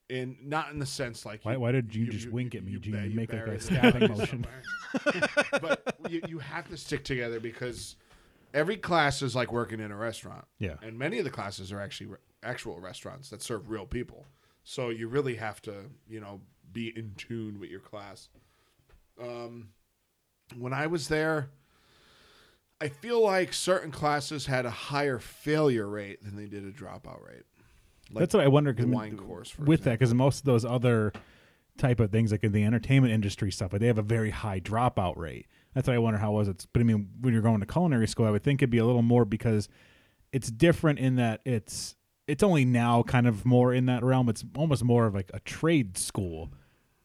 In not in the sense like Why, why did you, just wink at me? you you ba- make like a stabbing motion? but you, you have to stick together because every class is like working in a restaurant, Yeah. and many of the classes are actually re- actual restaurants that serve real people. So you really have to, you know, be in tune with your class. Um, when I was there, I feel like certain classes had a higher failure rate than they did a dropout rate. Like That's what I wonder. Because wine course, with that, because most of those other type of things, like in the entertainment industry stuff, like they have a very high dropout rate. That's what I wonder how was it. But I mean, when you're going to culinary school, I would think it'd be a little more because it's different in that it's it's only now kind of more in that realm. It's almost more of like a trade school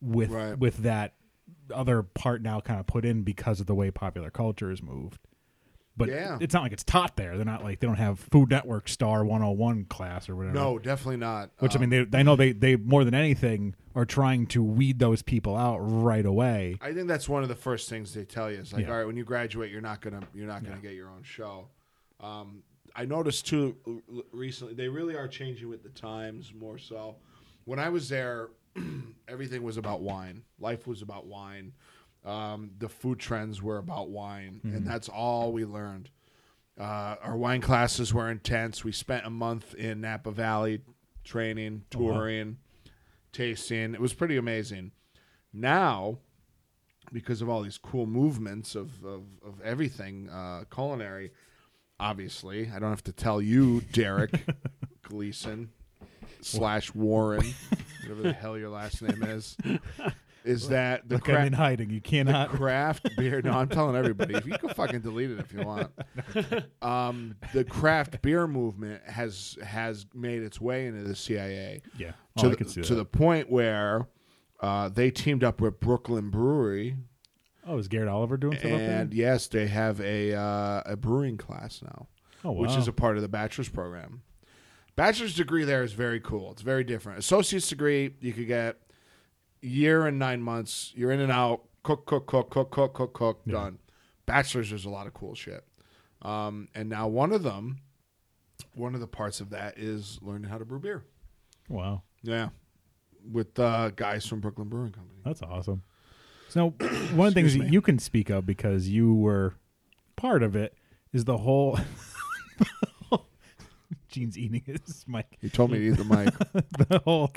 with Right. with that other part now kind of put in because of the way popular culture has moved. But Yeah. it's not like it's taught there. They're not like they don't have Food Network Star 101 class or whatever. no, definitely not. Which Um, I mean, they I know they they more than anything are trying to weed those people out right away. I think that's one of the first things they tell you. Is like, Yeah. all right, when you graduate, you're not gonna you're not gonna get your own show. Um, I noticed too recently they really are changing with the times more so. When I was there, everything was about wine. Life was about wine. Um, the food trends were about wine, and that's all we learned. Uh, our wine classes were intense. We spent a month in Napa Valley training, Oh, wow. touring, tasting. It was pretty amazing. Now, because of all these cool movements of of, of everything uh, culinary, obviously, I don't have to tell you, Derek Gleason slash Warren, whatever the hell your last name is, is that the Look, I'm in hiding. You the cannot. craft beer. No, I'm telling everybody. If you can fucking delete it if you want. Um, the craft beer movement has has made its way into the CIA yeah. to, Oh, I the, could see to that. the point where uh, they teamed up with Brooklyn Brewery, oh, is Garrett Oliver doing stuff up there? and yes, they have a uh, a brewing class now, Oh, wow. which is a part of the bachelor's program. Bachelor's degree there is very cool. It's very different. Associate's degree you could get year and nine months. You're in and out. Cook, cook, cook, cook, cook, cook, cook. Yeah. Done. Bachelor's there's a lot of cool shit. Um, and now one of them, one of the parts of that is learning how to brew beer. wow. Yeah, with uh, guys from Brooklyn Brewing Company. That's awesome. So, one of the things me. you can speak of because you were part of it is the whole. Gene's eating his mic. He told me to eat the mic. the whole,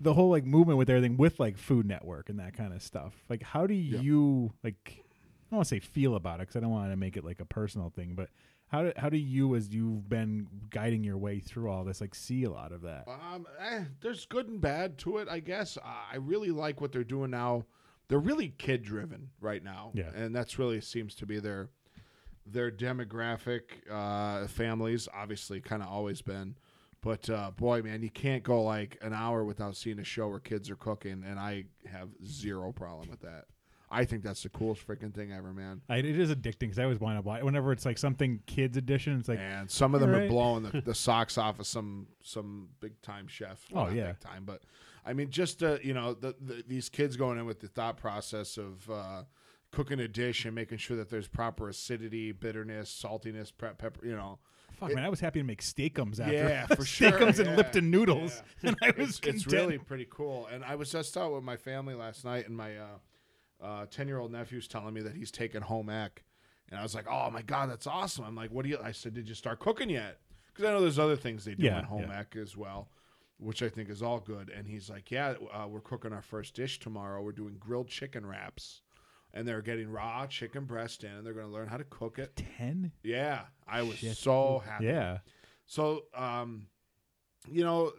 the whole like movement with everything with like Food Network and that kind of stuff. Like, how do Yeah. you like? I don't want to say feel about it because I don't want to make it like a personal thing, but how do how do you, as you've been guiding your way through all this, like see a lot of that? Um, eh, there's good and bad to it, I guess. I really like what they're doing now. They're really kid driven right now, Yeah. and that's really seems to be their their demographic. Uh, families, obviously, kind of always been, but uh, boy, man, you can't go like an hour without seeing a show where kids are cooking, and I have zero problem with that. I think that's the coolest freaking thing ever, man. I, it is addicting because I always want to buy. Whenever it's like something kids edition, it's like and some of them are blowing the, the socks off of some some big time chef. Oh, not yeah. big time, but I mean, just uh, you know, the, the, these kids going in with the thought process of uh, cooking a dish and making sure that there's proper acidity, bitterness, saltiness, pepper. You know, Fuck, It- man, I was happy to make Steak-umms after. yeah, for sure. Steak-umms and yeah, Lipton noodles, yeah. and I was It's, it's really pretty cool. And I was just out with my family last night, and my ten year old nephew's telling me that he's taking home ec, and I was like, "Oh my god, that's awesome!" I'm like, "What do you?" I said, "Did you start cooking yet?" Because I know there's other things they do Yeah, in home ec as well, which I think is all good. And he's like, "Yeah, uh, we're cooking our first dish tomorrow. We're doing grilled chicken wraps." And they're getting raw chicken breast in, and they're going to learn how to cook it. Ten. Yeah, I was Shit. so happy. Yeah. So, um, you know,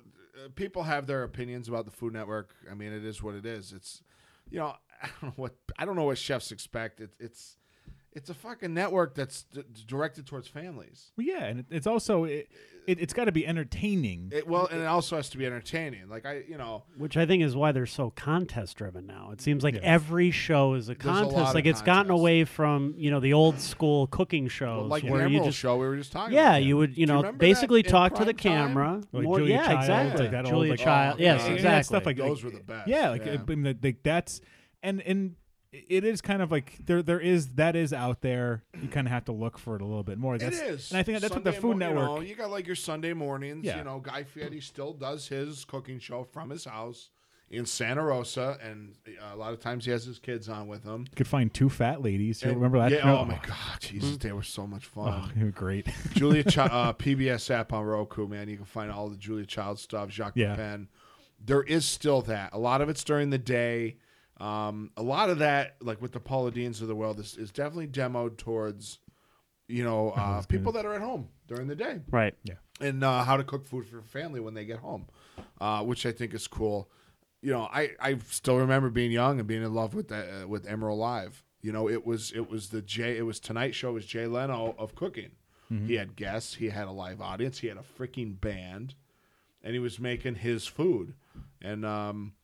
people have their opinions about the Food Network. I mean, it is what it is. It's, you know, I don't know what I don't know what chefs expect. It, it's, it's a fucking network that's d- directed towards families. Well, yeah, and it, it's also it, it, it's got to be entertaining. It, well, and it also has to be entertaining. Like I, you know, Which I think is why they're so contest driven now. It seems like Yeah. every show is a a contest. lot like of it's gotten away from you know the old school cooking shows like the where you just show we were just talking. yeah about. you would you Do you know basically that talk to the camera. Like More, Julia yeah, Child, exactly. like that old, Julia like- Child. Oh, yes, yeah, Yeah, exactly. stuff like those were the best. yeah, like, yeah. uh, I mean, like, like that's and and it is kind of like there there is that is out there. You kind of have to look for it a little bit more. It That's, is, and I think that's what the Food mo- Network. You, know, you got like your Sunday mornings. Yeah. You know, Guy Fieri still does his cooking show from his house in Santa Rosa, and uh, a lot of times he has his kids on with him. You could find two fat ladies. You And- remember that? Yeah. show? Oh my God, Jesus, they were so much fun. Oh, they were great. Julia Ch- uh, PBS app on Roku, man. You can find all the Julia Child stuff. Jacques Yeah. Pepin. There is still that. A lot of it's during the day. Um, a lot of that, like with the Paula Deans of the world, is, is definitely demoed towards, you know, uh, that's people that are at home during the day Right. Yeah. And uh, how to cook food for family when they get home, uh, which I think is cool. You know, I, I still remember being young and being in love with that, uh, with Emeril Live. You know, it was it was the Jay it was Tonight Show was Jay Leno of cooking. He had guests, he had a live audience, he had a freaking band, and he was making his food. And um,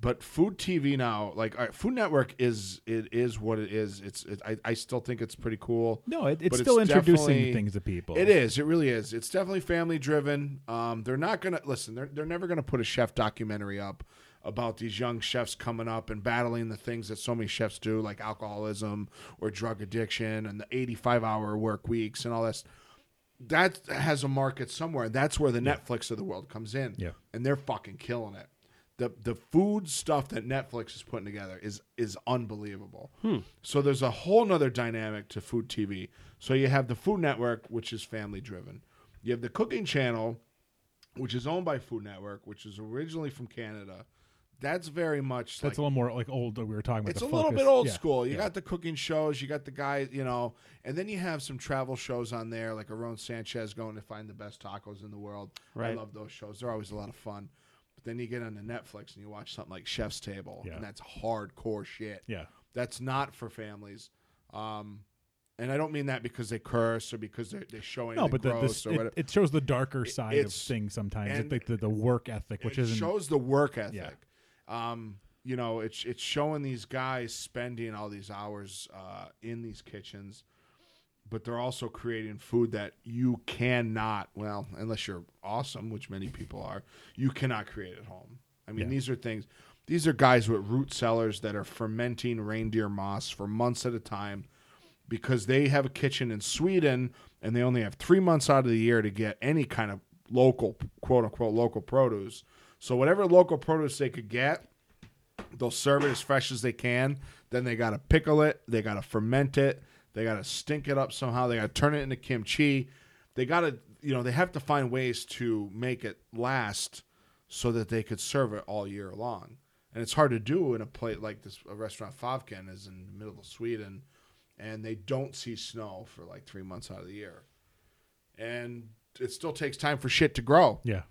but food TV now, like right, Food Network is it is what it is. It's it, I I still think it's pretty cool. No, it, it's still it's introducing things to people. It is. It really is. It's definitely family driven. Um, they're not gonna listen. They're they're never gonna put a chef documentary up about these young chefs coming up and battling the things that so many chefs do, like alcoholism or drug addiction and the eighty-five hour work weeks and all this. That has a market somewhere. That's where the Netflix of the world comes in. Yeah. and they're fucking killing it. The the food stuff that Netflix is putting together is is unbelievable. Hmm. So there's a whole nother dynamic to food TV. So you have the Food Network, which is family driven. You have the Cooking Channel, which is owned by Food Network, which is originally from Canada. That's very much That's like a little more like old. We were talking about. it's a little bit old Yeah, school. You yeah. got the cooking shows, you got the guy, you know, and then you have some travel shows on there, like Aaron Sanchez going to find the best tacos in the world. I love those shows; they're always a lot of fun. But then you get onto Netflix and you watch something like Chef's Table, Yeah. and that's hardcore shit. Yeah. That's not for families. Um, and I don't mean that because they curse or because they're, they're showing No, the but the, gross this, or it, whatever. it shows the darker side of it's- things sometimes. and- Like the, the, work ethic, which it isn't. It shows the work ethic. Um, you know, it's it's showing these guys spending all these hours uh, in these kitchens, but they're also creating food that you cannot. Well, unless you're awesome, which many people are, you cannot create at home. I mean, Yeah. these are things. These are guys with root cellars that are fermenting reindeer moss for months at a time because they have a kitchen in Sweden and they only have three months out of the year to get any kind of local, quote unquote, local produce. So whatever local produce they could get, they'll serve it as fresh as they can. Then they got to pickle it, they got to ferment it, they got to stink it up somehow, they got to turn it into kimchi. They got to, you know, they have to find ways to make it last so that they could serve it all year long. And it's hard to do in a place like this. A restaurant Fäviken is in the middle of Sweden, and they don't see snow for like three months out of the year. And it still takes time for shit to grow. yeah.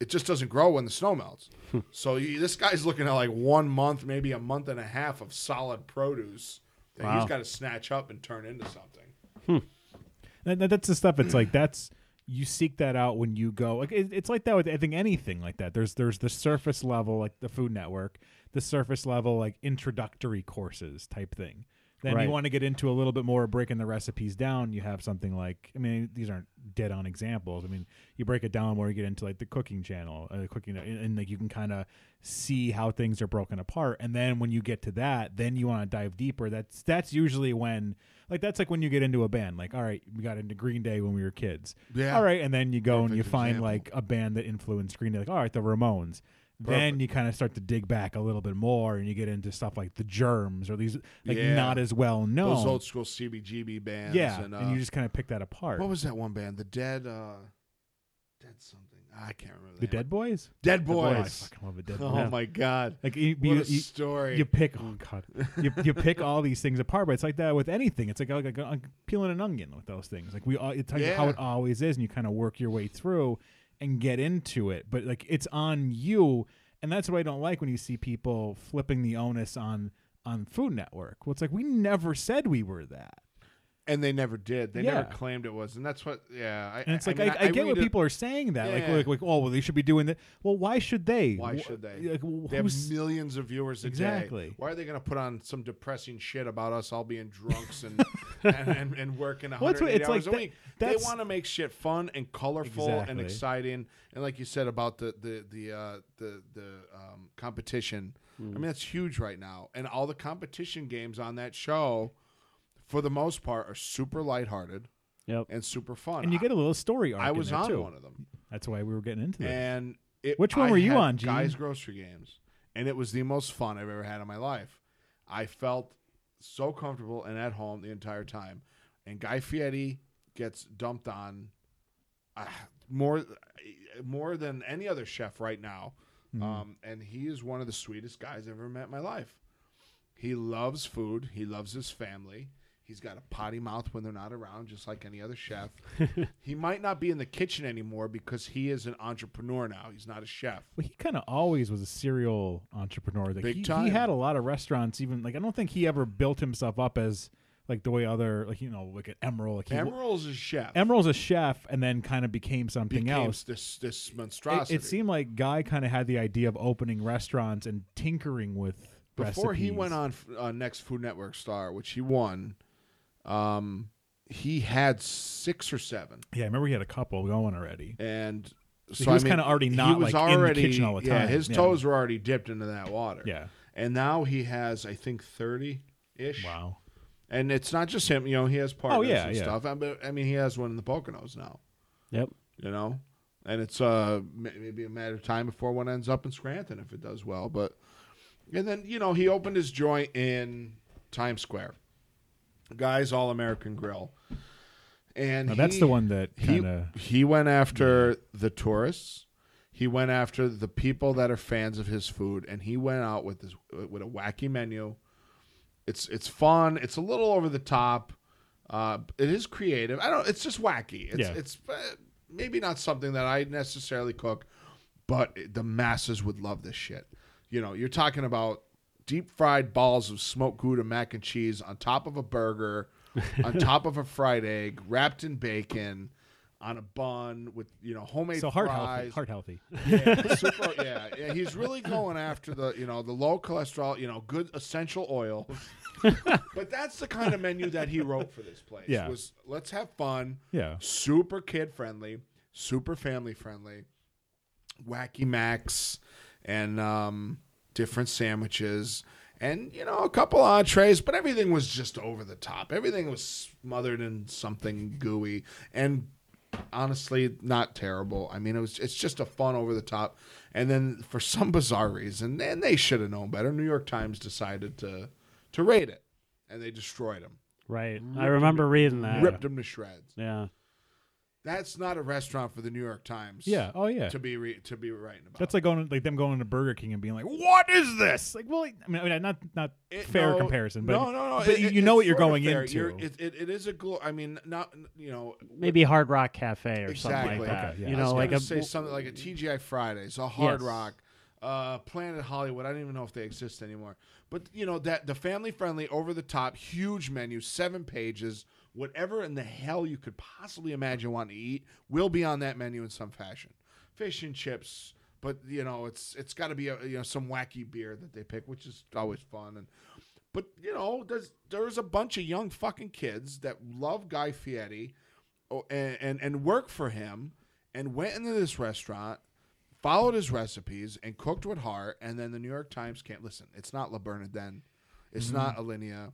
It just doesn't grow when the snow melts. Hmm. so you, this guy's looking at like one month, maybe a month and a half of solid produce that Wow. he's got to snatch up and turn into something. Hmm. That, that- that's the stuff. It's like that's you seek that out when you go. Like it, it's like that with I think anything like that. There's there's the surface level like the Food Network, the surface level like introductory courses type thing. Then Right. you want to get into a little bit more breaking the recipes down. You have something like I mean these aren't dead on examples. I mean you break it down where you get into like the cooking channel, uh, cooking, and, and like you can kind of see how things are broken apart. And then when you get to that, then you want to dive deeper. That's that's usually when like that's like when you get into a band. Like all right, we got into Green Day when we were kids. Yeah. All right, and then you go and Perfect you find example. like a band that influenced Green Day. Like all right, the Ramones. Then you kind of start to dig back a little bit more, and you get into stuff like the Germs or these like Yeah. not as well known. Those old school CBGB bands. yeah, and, uh, and you just kind of pick that apart. what was that one band? The Dead. Uh, Dead something. I can't remember. the name. Dead Boys? Dead Oh, I Boys. fucking love the Dead Oh Boys. my god! Like you, What you, a you, story. you pick oh god you, you pick all these things apart but it's like that with anything it's like, like, like, like peeling an onion with those things like we all it's like how Yeah. it always is and you kind of work your way through and get into it but like it's on you. And that's what i don't like when you see people flipping the onus on on food network well it's like we never said we were that and they never did. They Yeah. never claimed it was, and that's what. Yeah, I, and it's like I, I, mean, I, get what people are saying that like, Yeah. like like oh well they should be doing that well why should they Why should they? like, They have millions of viewers a Exactly. day. Why are they going to put on some depressing shit about us all being drunks and and, and, and working Well, it's 180 what- it's like hours a that- week? They want to make shit fun and colorful and exciting. And like you said about the the the uh, the the um, competition, I mean that's huge right now. And all the competition games on that show, for the most part, are super lighthearted Yep. and super fun. and you get a little story arc I was on too. one of them. that's why we were getting into this And it, Which one I were you on, Gene? Guy's Grocery Games, and it was the most fun I've ever had in my life. I felt so comfortable and at home the entire time. And Guy Fieri gets dumped on uh, more more than any other chef right now. Mm-hmm. Um, and he is one of the sweetest guys I've ever met in my life. He loves food. He loves his family. He's got a potty mouth when they're not around, just like any other chef. he might not be in the kitchen anymore because he is an entrepreneur now. He's not a chef. Well, he kind of always was a serial entrepreneur. Like Big he, time. he had a lot of restaurants. Even like I don't think he ever built himself up as like the way other like you know like an Emeril. Like he, Emeril's a chef. Emeril's a chef, and then kind of became something became else. This this It, monstrosity. it seemed like Guy kind of had the idea of opening restaurants and tinkering with before he recipes. went on uh, next Food Network Star, which he won. Um, he had six or seven, Yeah, I remember he had a couple going already. and So so he was I mean, kinda already he not, was like, in the already, kitchen all the Yeah, time. his Yeah. toes were already dipped into that water. Yeah. and now he has, I think, thirty ish. Wow. And it's not just him. You know, he has partners yeah, and yeah. stuff. I, but, I mean, he has one in the Poconos now. Yep. You know, and it's uh ma- maybe a matter of time before one ends up in Scranton if it does well. But and then you know he opened his joint in Times Square, guys All American Grill, and Now, that's he- the one that he kind of he went after the tourists. He went after the people that are fans of his food, and he went out with this with a wacky menu. It's it's fun. It's a little over the top. Uh, it is creative. I don't. It's just wacky. It's Yeah. it's uh, maybe not something that I necessarily cook, but the masses would love this shit. You know, you're talking about deep fried balls of smoked Gouda mac and cheese on top of a burger, on top of a fried egg, wrapped in bacon, on a bun with you know homemade so heart fries. healthy. Heart healthy. Yeah, super, yeah, yeah. He's really going after the you know the low cholesterol, you know, good essential oil. but that's the kind of menu that he wrote for this place. Yeah. was let's have fun, Yeah. super kid friendly, super family friendly, wacky Max, and um, different sandwiches. And you know a couple entrees, but everything was just over the top. Everything was smothered in something gooey, and honestly not terrible. I mean, it was it's just a fun over the top. And then for some bizarre reason, and they should have known better, New York Times decided to to rate it, and they destroyed him, Right. I remember reading that. ripped him to shreds. Yeah. That's not a restaurant for the New York Times. Yeah. Oh yeah. to be re- to be writing about. That's like going like them going to Burger King and being like, "What is this?" Like, well, I mean, I mean not not It- fair no, comparison, but no, no, no. but it- you, it- you know what you're going into. You're- It, it, it is a glo- I mean, not you know Maybe Hard Rock Cafe or Exactly. something like that. Okay, yeah. You I know, was like gonna a say something like a TGI Fridays, a Hard Yes. Rock, uh, Planet Hollywood. I don't even know if they exist anymore. But you know that the family friendly, over the top, huge menu, seven pages, whatever in the hell you could possibly imagine wanting to eat will be on that menu in some fashion. Fish and chips, but you know it's it's got to be a, you know some wacky beer that they pick, which is always fun and. But you know, there's there's a bunch of young fucking kids that love Guy Fieri, oh, and, and and work for him, and went into this restaurant, followed his recipes, and cooked with heart. And then the New York Times can't listen. It's not La Bernardin, it's mm-hmm. not Alinea,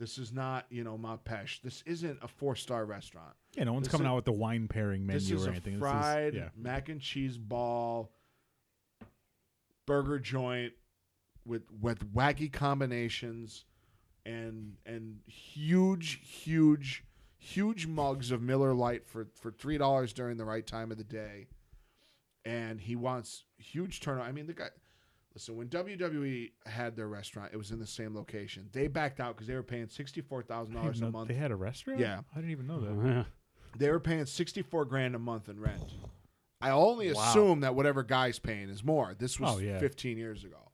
this is not you know Per Se. This isn't a four star restaurant. yeah, no one's this coming is- out with the wine pairing This menu is or a anything. This is- fried yeah. mac and cheese ball, burger joint with with wacky combinations, and and huge, huge, huge mugs of Miller Lite for for three dollars during the right time of the day. And he wants huge turnout. I mean, the guy. Listen, when WWE had their restaurant, it was in the same location. They backed out because they were paying sixty four thousand dollars a month They had a restaurant. Yeah. I didn't even know that. Yeah. they were paying 64 grand a month in rent. I only Wow. assume that whatever guy's paying is more. This was Oh, yeah. 15 years ago.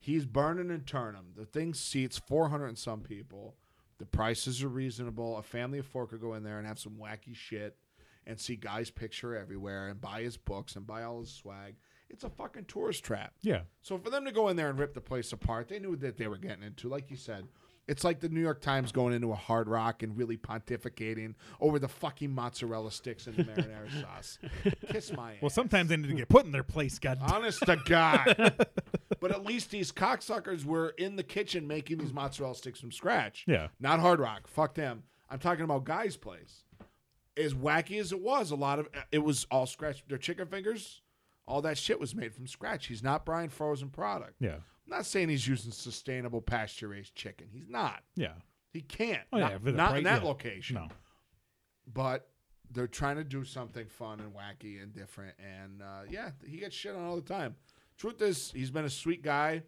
He's burning and turning. The thing seats 400 and some people. The prices are reasonable. A family of four could go in there and have some wacky shit and see guys' picture everywhere and buy his books and buy all his swag. It's a fucking tourist trap. Yeah. So for them to go in there and rip the place apart, they knew that they were getting into. Like you said, it's like the New York Times going into a hard rock and really pontificating over the fucking mozzarella sticks and the marinara sauce. Kiss my ass. Well, sometimes they need to get put in their place. God. Honest to God. but at least these cocksuckers were in the kitchen making these mozzarella sticks from scratch. Yeah. Not Hard Rock. Fuck them. I'm talking about Guy's Place. As wacky as it was, a lot of it was all scratch. Their chicken fingers, all that shit was made from scratch. He's not Brian Frozen product. Yeah. I'm not saying he's using sustainable pasture raised chicken. He's not. Yeah. He can't. Oh, not yeah, not price- in that yeah. location. No. But they're trying to do something fun and wacky and different. And uh, yeah, he gets shit on all the time. Truth is, he's been a sweet guy,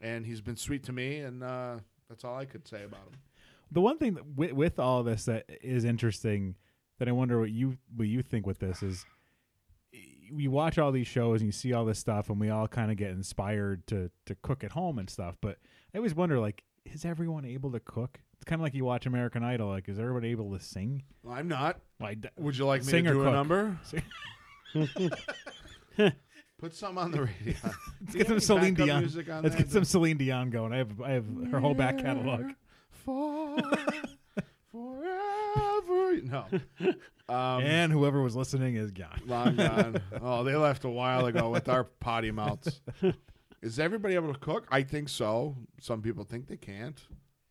and he's been sweet to me, and uh, that's all I could say about him. The one thing that, with, with all this that is interesting that I wonder what you what you think with this is you watch all these shows and you see all this stuff and we all kind of get inspired to to cook at home and stuff but I always wonder like is everyone able to cook it's kind of like you watch American Idol like is everybody able to sing Well, I'm not. like Would you like me Sing to or do a cook? number? Put some on the radio. let's get some Celine Dion music on let's that? get some Celine Dion going I have I have her whole back catalog For forever. No. Um, and whoever was listening is gone Long gone. oh, they left a while ago with our potty mouths. Is everybody able to cook? I think so. Some people think they can't.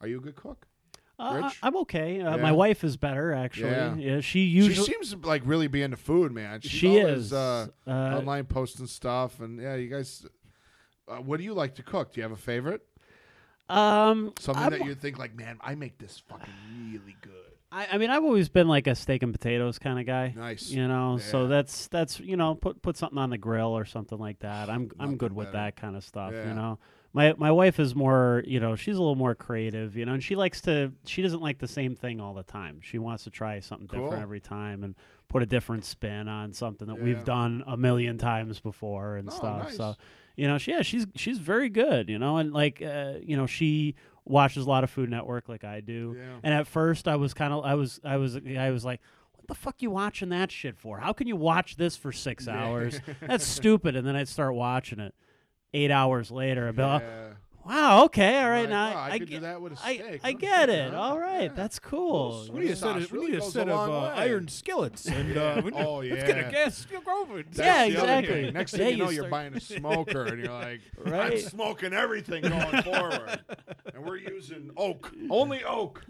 Are you a good cook? Uh, I'm okay. Uh, Yeah. My wife is better, actually. Yeah. Yeah, she usually she seems to like really be into food, man. She's she always, is. uh, Uh, online posting stuff, and yeah, you guys. Uh, what do you like to cook? Do you have a favorite? um, Something I'm- that you think like, man, I make this fucking really good. I, I mean, I've always been like a steak and potatoes kind of guy. Nice. You know, so that's that's you know, put put something on the grill or something like that. I'm I'm good with better. that kind of stuff. Yeah. You know, my my wife is more, you know, she's a little more creative. You know, and she likes to. She doesn't like the same thing all the time. She wants to try something Cool. different every time and put a different spin on something that Yeah. we've done a million times before and Oh, stuff. nice. So, you know, she yeah, she's she's very good. You know, and like uh, you know, she watches a lot of Food Network like I do. Yeah. And at first, I was kind of, I was, I was, I was like, "What the fuck you watching that shit for? How can you watch this for six Yeah. hours? That's stupid." And then I'd start watching it. Eight hours later, I'd be like, Yeah. "Wow, okay, all right, Like, now wow, I, I, could get, do that with a I, steak. I get it. huh? All right, Yeah. that's cool." Well, We need a set of, we really need a set a of uh, iron skillets and uh, Oh, let's get yeah. a gas Yeah, exactly. Next thing you you know, you're buying a smoker, and you're like, I'm smoking everything going forward, and we're using oak, only oak.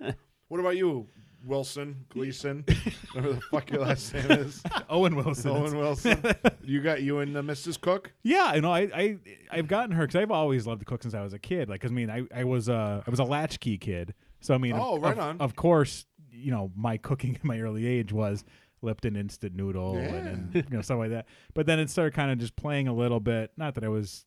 What about you, Wilson Gleason? Whatever the fuck your last name is, Owen Wilson. Owen Wilson. You got you and uh, Mrs. Cook. Yeah, you know, I I I've gotten her because I've always loved to cook since I was a kid. Like, cause I mean, I I was uh I was a latchkey kid, so I mean, Oh, of, right of- on. Of course, you know, my cooking in my early age was Lipton instant noodle and, and you know stuff like that. But then it started kind of just playing a little bit. Not that I was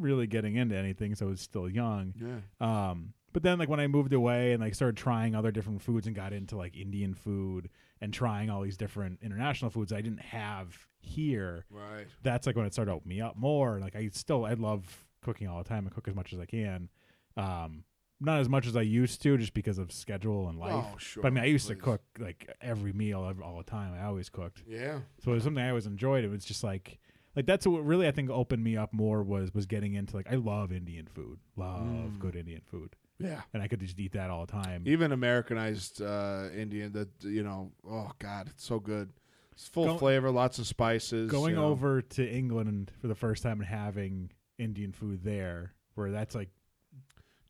really getting into anything, so I was still young. Yeah. Um, but then like when I moved away and like started trying other different foods and got into like Indian food and trying all these different international foods I didn't have here Right. that's like when it started to open me up more. And like I still I love cooking all the time and cook as much as I can. Um, not as much as I used to, just because of schedule and life. Oh, sure. But I mean, I used to cook like every meal ev- all the time. I always cooked, Yeah. so it was something I always enjoyed. It was just like like that's what really I think opened me up more was was getting into like I love Indian food, love Mm. good Indian food, Yeah. and I could just eat that all the time. Even Americanized uh, Indian, that you know, oh god, it's so good. It's full Go- flavor, lots of spices. Going you know. over to England for the first time and having Indian food there, where that's like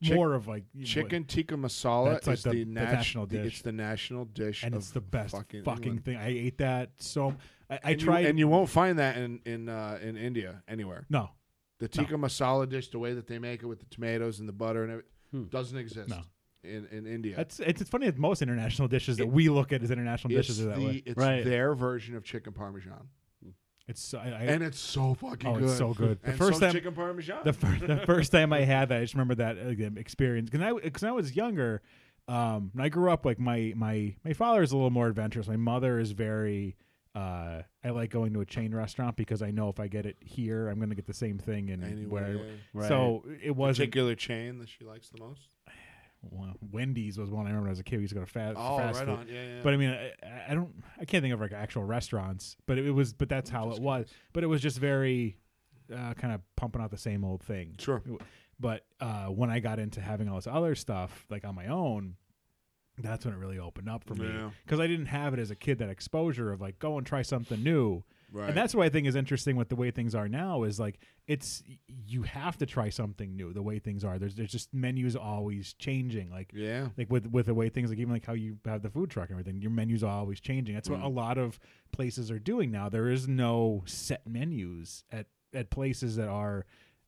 Chick- more of like chicken tikka masala That's like is the- the, the nat- national the- dish. It's the national dish, and of it's the best fucking, fucking, thing. I ate that so. I, I and tried you, and you won't find that in in uh, in India anywhere. no, The tikka masala dish, the way that they make it with the tomatoes and the butter and everything, Hmm. doesn't exist No. in in India. that's it's, it's funny that most international dishes that we look at as international it's dishes are that the way. it's Right. their version of chicken parmesan, It's so, I, I, and it's so fucking oh, good. it's so good. The and first so time, chicken parmesan. the first the first time I had that, I just remember that uh, experience because I because I was younger. Um, and I grew up like my my my father is a little more adventurous. My mother is very. Uh, I like going to a chain restaurant because I know if I get it here, I'm going to get the same thing and anyway, where. Right. So it wasn't. particular chain that she likes the most. Well, Wendy's was one I remember as a kid. We used to go to fast, Oh, fast right food. on. Yeah, yeah. But I mean, I, I don't, I can't think of like actual restaurants, but it was, but that's how it was. But it was just very, uh, kind of pumping out the same old thing. sure. But uh, when I got into having all this other stuff like on my own, that's when it really opened up for me Yeah. because I didn't have it as a kid that exposure of like go and try something new. Right. And that's what I think is interesting with the way things are now is like it's you have to try something new the way things are. There's there's just menus always changing. Like yeah. like with with the way things like even like how you have the food truck and everything your menus are always changing that's what Mm. a lot of places are doing now there is no set menus at at places that are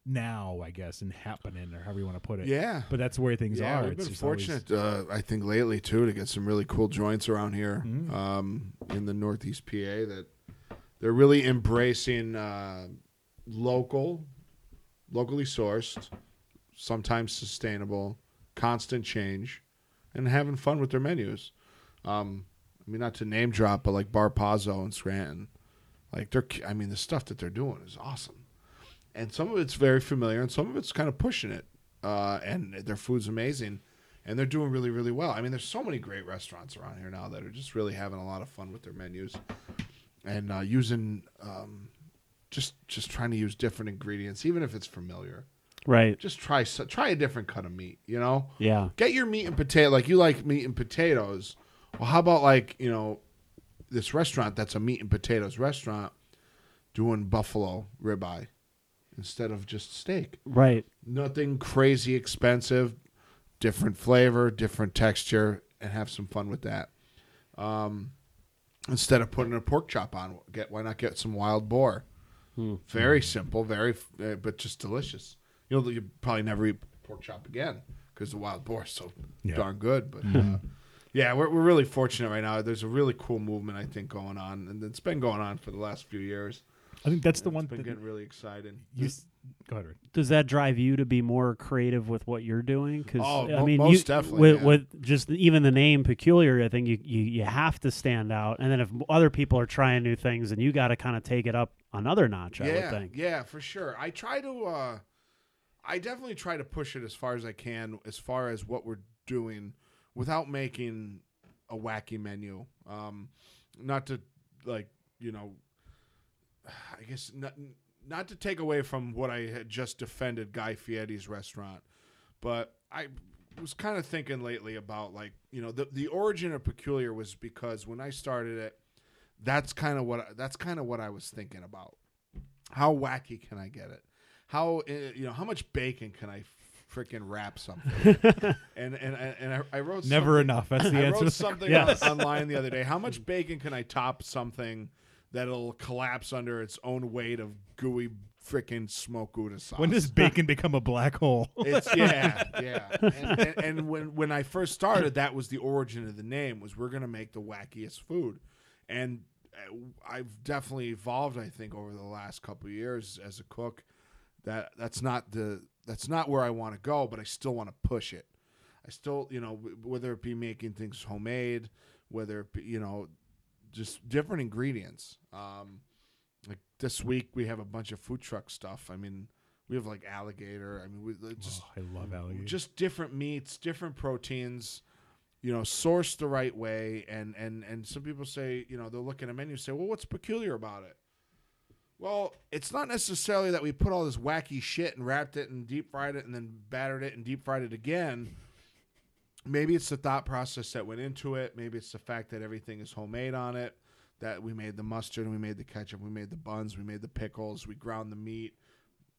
now i guess and happening or however you want to put it Yeah. but that's where things yeah, are we've It's been just always- fortunate, uh, I think, lately too, to get some really cool joints around here Mhm. um, in the Northeast PA that they're really embracing uh, local, locally sourced, sometimes sustainable, constant change, and having fun with their menus. Um, I mean, not to name drop, but like Bar Pazzo in Scranton, like they're, I mean, the stuff that they're doing is awesome, and some of it's very familiar, and some of it's kind of pushing it uh, and their food's amazing, and they're doing really, really well. I mean, there's so many great restaurants around here now that are just really having a lot of fun with their menus, and uh, using um, just just trying to use different ingredients, even if it's familiar. right. Just try try a different cut of meat. You know, Yeah. get your meat and potato like you like meat and potatoes. Well, how about like you know this restaurant that's a meat and potatoes restaurant doing buffalo ribeye instead of just steak Right. nothing crazy expensive, different flavor, different texture, and have some fun with that. Um, instead of putting a pork chop on, get why not get some wild boar? Hmm. Very simple, very uh, but just delicious. You'll you probably never eat pork chop again because the wild boar is so Yeah. darn good. But uh, Yeah, we're we're really fortunate right now. There's a really cool movement I think going on, and it's been going on for the last few years. I think that's the It's one been thing. getting really excited. You, s- go ahead. Rick. Does that drive you to be more creative with what you're doing? Because Oh, I mean, most you, definitely, With, yeah. with just even the name peculiar, I think you, you you have to stand out. And then if other people are trying new things, and you got to kind of take it up another notch. I would yeah, think. yeah, for sure. I try to. uh I definitely try to push it as far as I can, as far as what we're doing, without making a wacky menu. Um, not to like you know, I guess not not to take away from what I had just defended Guy Fieri's restaurant, but I was kind of thinking lately about like you know the the origin of peculiar was because when I started it, that's kind of what that's kind of what I was thinking about. How wacky can I get it? How uh, you know how much bacon can I freaking wrap something? and and and I, I wrote Never something- enough. That's the I answer. wrote something Yes. on- online the other day. How much bacon can I top something that'll collapse under its own weight of gooey freaking smoke Gouda sauce? When does bacon become a black hole? It's yeah, yeah. And, and, and when when I first started, that was the origin of the name. Was we're gonna make the wackiest food, and uh, I've definitely evolved. I think over the last couple of years as a cook, that that's not the that's not where I want to go, but I still want to push it. I still, you know, whether it be making things homemade, whether it be, you know, just different ingredients. Um, like this week, we have a bunch of food truck stuff. I mean, we have like alligator. I mean, we it's just Oh, I love alligator. just different meats, different proteins, you know, sourced the right way. And and and some people say, you know, they'll look at a menu and say, well, what's peculiar about it? Well, it's not necessarily that we put all this wacky shit and wrapped it and deep fried it and then battered it and deep fried it again. Maybe it's the thought process that went into it. Maybe it's the fact that everything is homemade on it. That we made the mustard, and we made the ketchup, we made the buns, we made the pickles, we ground the meat,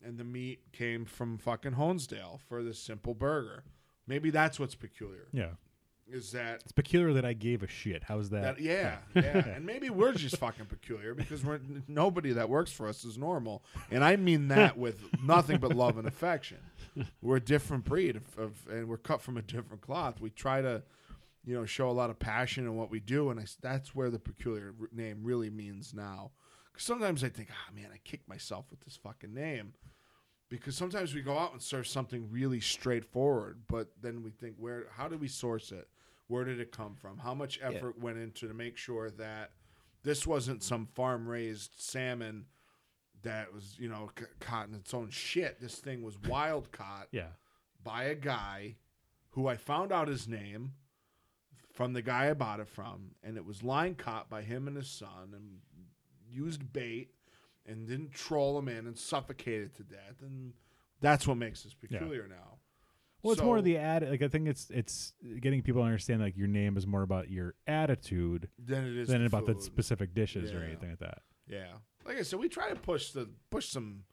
and the meat came from fucking Honesdale for this simple burger. Maybe that's what's peculiar. yeah, Is that it's peculiar that I gave a shit. How's that? that yeah, yeah, and maybe we're just fucking peculiar because we're nobody that works for us is normal, and I mean that with nothing but love and affection. We're a different breed of, of, and we're cut from a different cloth. We try to, you know, show a lot of passion in what we do, and I s that's where the peculiar r- name really means now. Because sometimes I think, ah, man, I kick myself with this fucking name. Because sometimes we go out and serve something really straightforward, but then we think, where? How do we source it? Where did it come from? How much effort went into to make sure that this wasn't some farm raised salmon that was, you know, c- caught in its own shit. This thing was wild caught yeah, by a guy who I found out his name from the guy I bought it from, and it was line caught by him and his son, and used bait and didn't troll him in and suffocated to death, and that's what makes us peculiar now. Well, it's more So- the ad. Like I think it's it's getting people to understand like your name is more about your attitude than it is than the about the specific dishes or anything like that. Yeah, like I said, we try to push the push some,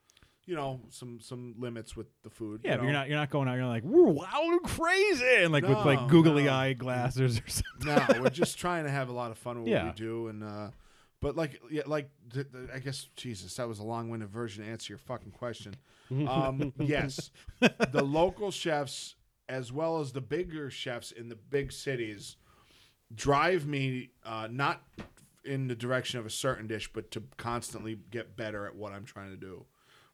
you know, some some limits with the food. Yeah, you but you're not you're not going out. You're like we're wild and crazy, and like with like googly no. eye glasses or something. no, we're just trying to have a lot of fun with what we do, and uh, but like, yeah, like I guess Jesus, that was a long-winded version to answer your fucking question. Um, yes, the local chefs as well as the bigger chefs in the big cities drive me uh, not in the direction of a certain dish, but to constantly get better at what I'm trying to do,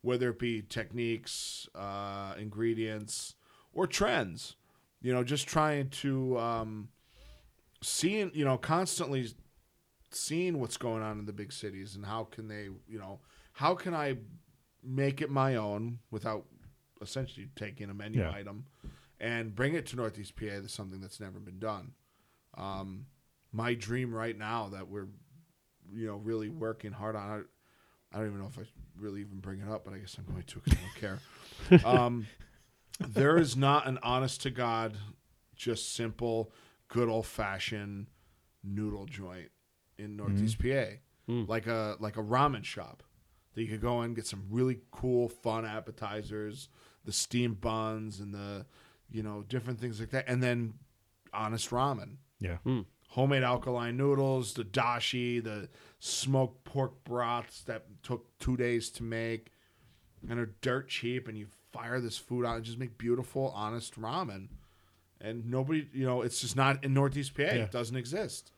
whether it be techniques, uh, ingredients, or trends. You know, just trying to um, seeing you know constantly seeing what's going on in the big cities and how can they you know how can I make it my own without essentially taking a menu Yeah. item and bring it to Northeast PA to something that's never been done. Um, my dream right now that we're you know really working hard on it. I don't even know if I really even bring it up, but I guess I'm going to because I don't care. Um, there is not an honest to God, just simple, good old fashioned noodle joint in Northeast PA, Mm. like a like a ramen shop that you could go in get some really cool, fun appetizers, the steamed buns and the you know different things like that, and then honest ramen Yeah, homemade alkaline noodles, the dashi, the smoked pork broths that took two days to make, and are dirt cheap. And you fire this food out and just make beautiful, honest ramen. and nobody, you know, it's just not in Northeast PA. Yeah. It doesn't exist.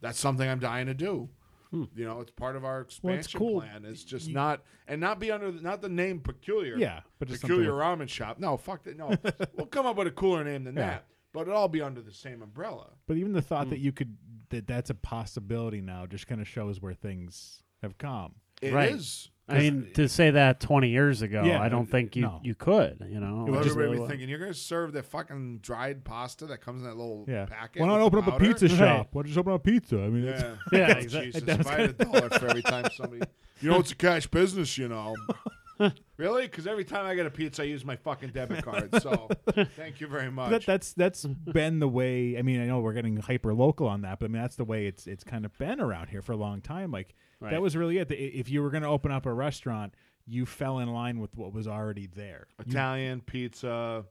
That's something I'm dying to do. Hmm. You know, it's part of our expansion it's cool. plan. It's just You- not and not be under the, not the name peculiar. Yeah, but peculiar ramen shop. No, fuck that. No, we'll come up with a cooler name than Yeah. that. But it'll all be under the same umbrella. But even the thought Hmm. that you could that that's a possibility now just kind of shows where things have come. It is. Right. I mean, to say that 20 years ago, Yeah, I don't think you no. you could. You know, It would Well, just everybody really be wa- thinking you're going to serve the fucking dried pasta that comes in that little Yeah. packet. Why not with open up a powder? pizza Right. shop? Why don't you just open up a pizza? I mean, it's, Yeah, Yeah, exactly. Jesus, That was if I had a dollar for every time somebody, you know, it's a cash business, you know. really? Because every time I get a pizza, I use my fucking debit card. So, thank you very much. that, that's that's been the way. I mean, I know we're getting hyper local on that, but I mean that's the way it's it's kind of been around here for a long time. Like Right. that was really it. If you were going to open up a restaurant, you fell in line with what was already there. You- Italian pizza,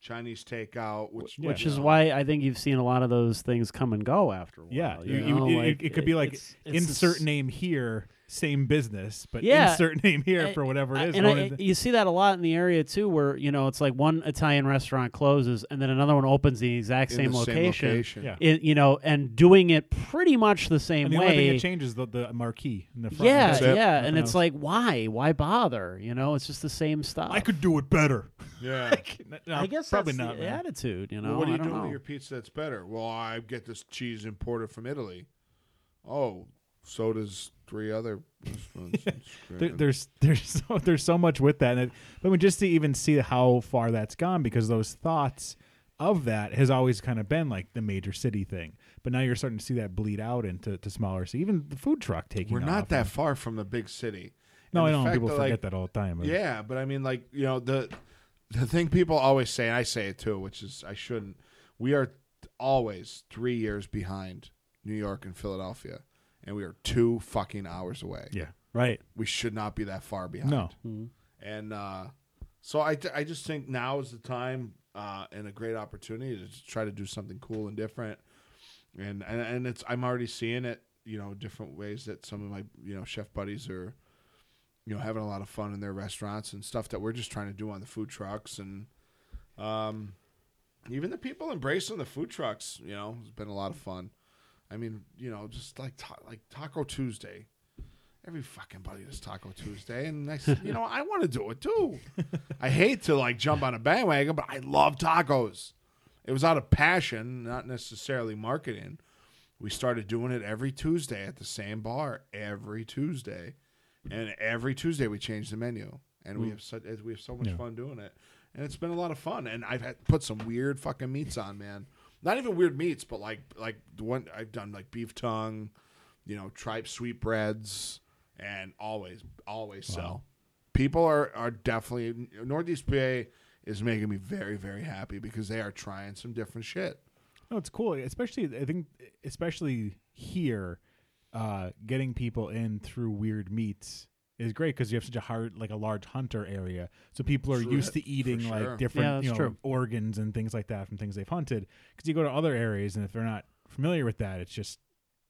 Chinese takeout, which Yeah. which is know, why I think you've seen a lot of those things come and go after a while. yeah, you you- you- know, it, like, it could be like it's- it's insert this- name here, same business, but Yeah. insert name here I- for whatever it is. and I, of you see that a lot in the area too, where you know it's like one Italian restaurant closes and then another one opens in the exact in same the location. location. Yeah. It, you know, and doing it pretty much the same and the only thing way. that changes the, the marquee in the front. yeah, That's yeah, Nothing and it's else. like, why? Why bother? You know, it's just the same stuff. I could do it better. Yeah. No, I guess probably that's not. the man. attitude. You know, well, what do I you don't know. with your pizza that's better? Well, I get this cheese imported from Italy. Oh, so does three other restaurants. There, there's there's so, there's so much with that, and it, but I mean, just to even see how far that's gone, because those thoughts of that has always kind of been like the major city thing, but now you're starting to see that bleed out into to smaller. So even the food truck taking. We're not that and- far from the big city. No, And I know people that, forget like, that all the time. but- Yeah, but I mean, like you know, the the thing people always say, and I say it too, which is I shouldn't. We are always three years behind New York and Philadelphia, and we are two fucking hours away. yeah. right. We should not be that far behind. No, Mhm. and uh, so I, I just think now is the time uh, and a great opportunity to try to do something cool and different. And, and and it's I'm already seeing it, you know, different ways that some of my you know chef buddies are, you know, having a lot of fun in their restaurants and stuff that we're just trying to do on the food trucks and, um, even the people embracing the food trucks, you know, has been a lot of fun. I mean, you know, just like ta- like Taco Tuesday. Every fucking buddy does Taco Tuesday, and I said, you know, I want to do it too. I hate to like jump on a bandwagon, but I love tacos. It was out of passion, not necessarily marketing. We started doing it every Tuesday at the same bar every Tuesday, and every Tuesday we changed the menu, and we mm. have such we have so much Yeah. fun doing it, and it's been a lot of fun. And I've had put some weird fucking meats on, man. Not even weird meats, but like like the one I've done like beef tongue, you know, tripe sweetbreads, and always always sell. People are are definitely Northeast PA is making me very very happy because they are trying some different shit. no, it's cool. Especially, I think, especially here, uh, getting people in through weird meats is great because you have such a hard, like a large hunter area, so people are True used to eating for like different, Yeah, you know, true. organs and things like that from things they've hunted. Because you go to other areas, and if they're not familiar with that, it's just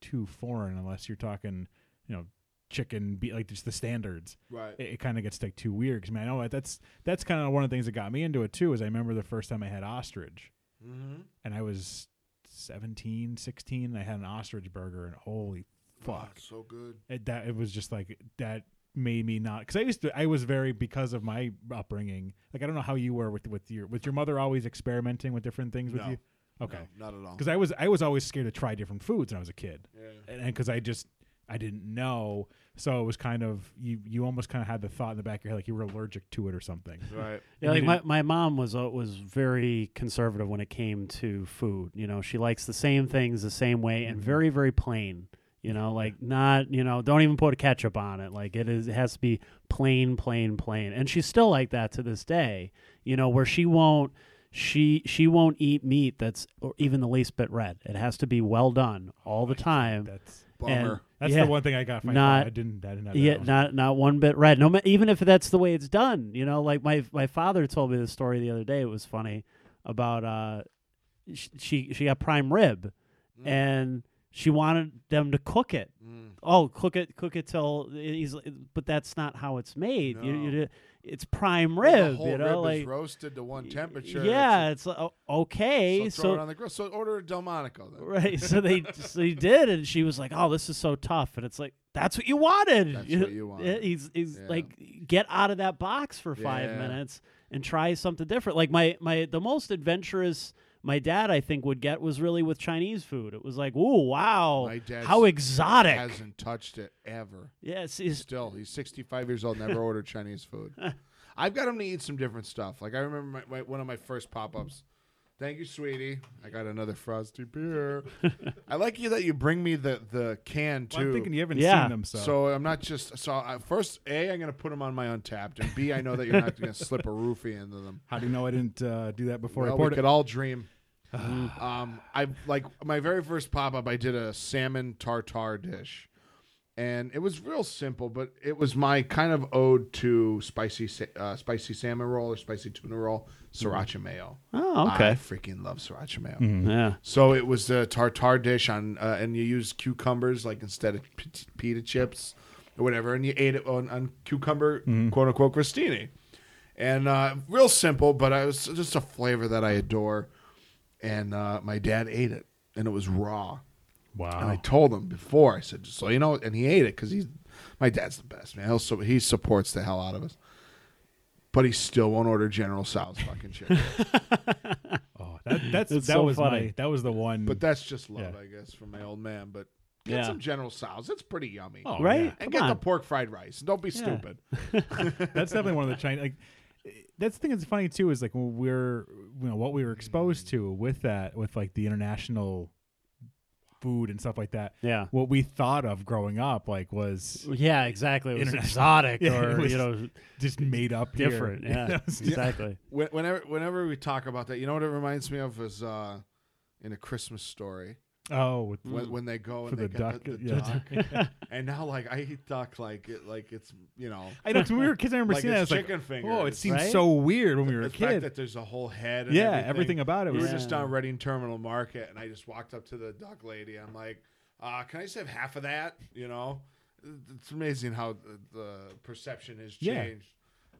too foreign unless you're talking, you know, chicken, be like just the standards. Right. It, it kind of gets like too weird. Because man, I know that's that's kind of one of the things that got me into it too. Is I remember the first time I had ostrich Mm-hmm. and I was 17, 16, and I had an ostrich burger, and holy fuck, so good. it, that it was just like that made me not because I used to I was very because of my upbringing. Like I don't know how you were with with your with your mother always experimenting with different things with No. you. Okay, No, not at all. because I was I was always scared to try different foods when I was a kid, Yeah. and because I just I didn't know, so it was kind of you you almost kind of had the thought in the back of your head like you were allergic to it or something. Right. Yeah, like my, my mom was uh, was very conservative when it came to food. You know, she likes the same things the same way and Mhm. very very plain. You know, like not you know don't even put a ketchup on it. Like it is it has to be plain plain plain. And she's still like that to this day. You know, where she won't she she won't eat meat that's or even the least bit red. It has to be well done all the time. That's Bummer. that's Yeah. the one thing I got. From my Not- I didn't I didn't have Yeah, one. not not one bit red. No, even if that's the way it's done. You know, like my my father told me the story the other day. It was funny about uh, she she got prime rib, Mm. and she wanted them to cook it. Mm. Oh, cook it, cook it till he's. But that's not how it's made. No. you, it's prime The rib. whole you know, rib like is roasted to one temperature. Yeah, It's uh, okay. so throw So, it on the grill. So order a Delmonico then. right, so they so he did, and she was like, "Oh, this is so tough," and it's like that's what you wanted. That's You what you wanted. He's he's Yeah. like get out of that box for five Yeah. minutes and try something different. Like my my the most adventurous my dad I think would get was really with Chinese food. It was like, "Ooh, wow, how exotic!" Hasn't touched it ever. Yes, he's Still, he's 65 years old. Never ordered Chinese food. I've got him to eat some different stuff. Like I remember my, my, one of my first pop ups. Thank you, sweetie. I got another frosty beer. I like you that you bring me the the can too. Well, I'm thinking you haven't Yeah. seen them, so, So I'm not just so uh, first a I'm gonna put them on my Untappd and b I know that you're not gonna slip a roofie into them. how do you know I didn't uh, do that before Well, I we poured could it? all dream. um, I like my very first pop up. I did a salmon tartare dish, and it was real simple, but it was my kind of ode to spicy sa- uh, spicy salmon roll or spicy tuna roll, sriracha mayo. oh okay. I freaking love sriracha mayo. yeah, So it was a tartare dish on, uh, and you use cucumbers like instead of p- pita chips or whatever, and you ate it on, on cucumber quote unquote crostini, and uh, real simple, but I was just a flavor that I adore, and uh, my dad ate it, and it was raw, Wow. and I told him before I said, so you know, and he ate it because he's my dad's the best man. He'll, so he supports the hell out of us. But he still won't order General Tso's fucking chicken. Oh, that, that's It's that so was funny. my that was the one. But that's just love, Yeah. I guess, from my old man. But get Yeah. some General Tso's. It's pretty yummy. Oh, right. yeah. and Come get the pork fried rice. Don't be Yeah. stupid. that's definitely one of the Chinese. Like, that's the thing that's funny too is like when we're you know what we were exposed hmm. to with that with like the international food and stuff like that. yeah. What we thought of growing up like was Yeah, exactly. It was exotic Yeah, or was you know just made up here. different. You Yeah, know, exactly. When- Whenever, whenever we talk about that, you know what it reminds me of is uh, in a Christmas story Oh, with, when, when they go for and the they duck. get the, the yeah. duck. and now, like I eat duck like it, like it's you know I know 'cause when we were kids. I remember like seeing that. it's I was like, chicken fingers. oh, it seems Right? so weird when we were the a fact kid. that there's a whole head. And Yeah, everything. everything about it We was were just Yeah. down Reading Terminal Market, and I just walked up to the duck lady. I'm like, uh, "Can I just have half of that?" You know, it's amazing how the, the perception has Yeah. changed.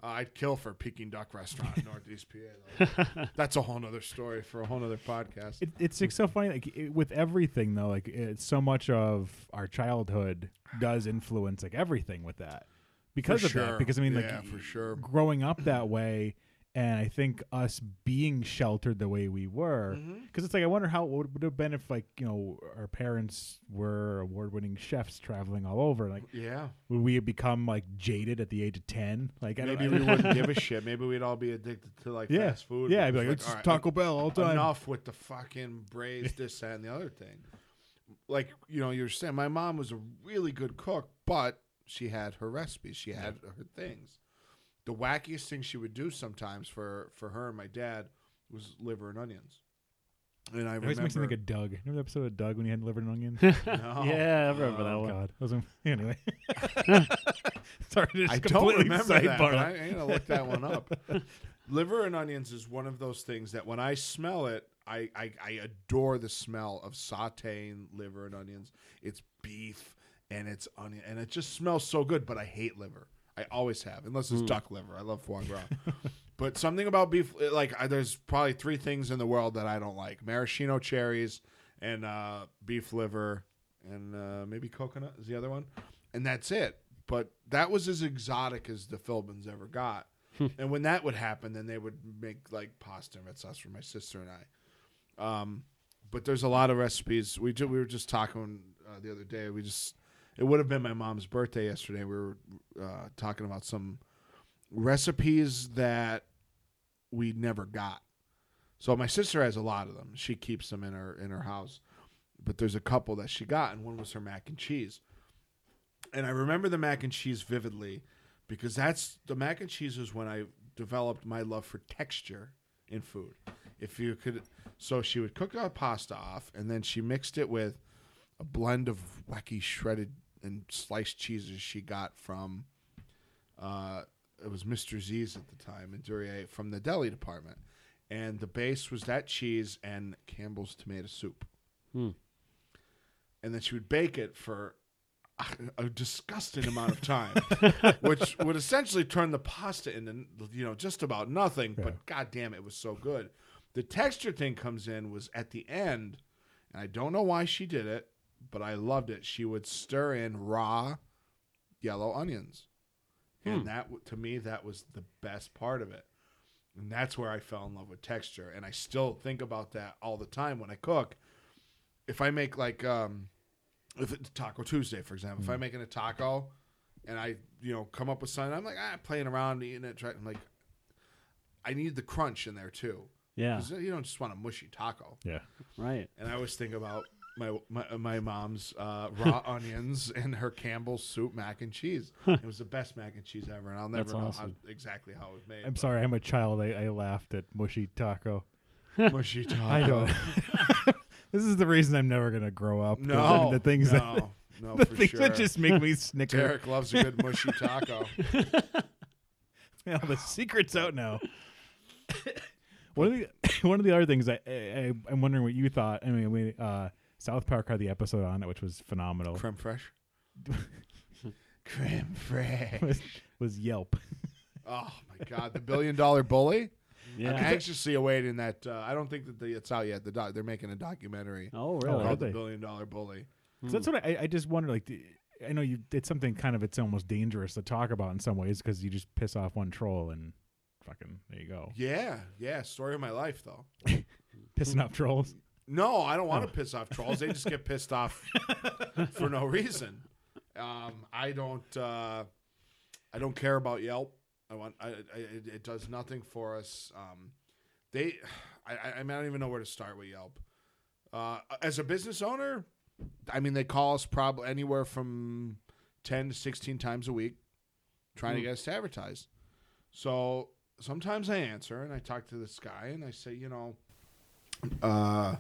Uh, I'd kill for Peking Duck Restaurant in Northeast PA. Though. That's a whole nother story for a whole nother podcast. It, it's like so funny, like it, with everything though. Like it's so much of our childhood does influence like everything with that because For of sure. that. Because I mean, like Yeah, for sure. growing up that way, and I think us being sheltered the way we were, mm-hmm. because it's like I wonder how it would, have been if like you know our parents were award-winning chefs traveling all over. Like Yeah, would we have become like jaded at the age of ten? Like I maybe we wouldn't give a shit. Maybe we'd all be addicted to like Yeah. fast food. Yeah, I'd be like, it's right, Taco Bell all the time. enough with the fucking braised this, that, and the other thing. Like, you know, you're saying my mom was a really good cook, but she had her recipes. She had her things. The wackiest thing she would do sometimes for, for her and my dad was liver and onions. And I It always remember. makes me think of Doug. Remember the episode of Doug when he had liver and onions? No. yeah, I remember that oh, one. God, that was anyway. Sorry, to just I don't completely remember that. sidebar But that. I, I'm gonna look that one up. Liver and onions is one of those things that when I smell it, I, I, I adore the smell of sautéing liver and onions. It's beef and it's onion, and it just smells so good. But I hate liver. I always have, unless it's duck liver. I love foie gras. but something about beef, like I, there's probably three things in the world that I don't like: maraschino cherries and uh, beef liver, and uh, maybe coconut is the other one, and that's it. But that was as exotic as the Philbins ever got. and when that would happen, then they would make like pasta and red sauce for my sister and I. Um, but there's a lot of recipes. We ju- we were just talking uh, the other day. We just it would have been my mom's birthday yesterday. We were uh, talking about some recipes that we never got. So my sister has a lot of them. She keeps them in her in her house. But there's a couple that she got, and one was her mac and cheese. And I remember the mac and cheese vividly because that's the mac and cheese is when I developed my love for texture in food. If you could, so she would cook our pasta off, and then she mixed it with a blend of wacky shredded and sliced cheeses she got from. Uh, it was Mr. Z's at the time in Duryea from the deli department, and the base was that cheese and Campbell's tomato soup. Hmm. And then she would bake it for a disgusting amount of time, which would essentially turn the pasta into you know just about nothing. Yeah. But god damn, it was so good. The texture thing comes in was at the end, and I don't know why she did it, but I loved it. She would stir in raw yellow onions, and Hmm. that to me that was the best part of it. And that's where I fell in love with texture, and I still think about that all the time when I cook. If I make like um, if it's Taco Tuesday, for example, if I'm making a taco and I, you know, come up with something, I'm like, ah, playing around, eating it, trying, I'm like, I need the crunch in there too. Yeah. you don't just want a mushy taco. Yeah. Right. And I always think about my my, my mom's uh, raw onions and her Campbell's soup mac and cheese. It was the best mac and cheese ever, and I'll never That's know awesome. how, exactly how it was made. I'm sorry. I'm a child. I, I laughed at mushy taco. mushy taco. I don't. this is the reason I'm never gonna grow up. No, the things that no, no, the for things sure. that just make me snicker. Derek loves a good mushy taco. Yeah, the secret's out now. one of the one of the other things I, I I'm wondering what you thought. I mean, we uh, South Park had the episode on it, which was phenomenal. Creme fraiche. Creme fraiche. was, was Yelp. Oh my god, the billion dollar bully. I'm Yeah. anxiously awaiting that. Uh, I don't think that the, it's out yet. The doc, they're making a documentary Oh, really? called? The Billion Dollar Bully. 'Cause that's what I, I just wonder. Like, I know you. It's something kind of. It's almost dangerous to talk about in some ways because you just piss off one troll and fucking there you go. Yeah, yeah. Story of my life, though. Pissing off trolls. No, I don't Oh. want to piss off trolls. They just get pissed off for no reason. Um, I don't. Uh, I don't care about Yelp. I want. I, I, it, it does nothing for us. Um, they. I, I, I mean, I don't even know where to start with Yelp. Uh, as a business owner, I mean, they call us probably anywhere from ten to sixteen times a week, trying to Hmm. get us to advertise. So sometimes I answer and I talk to this guy and I say, you know, uh,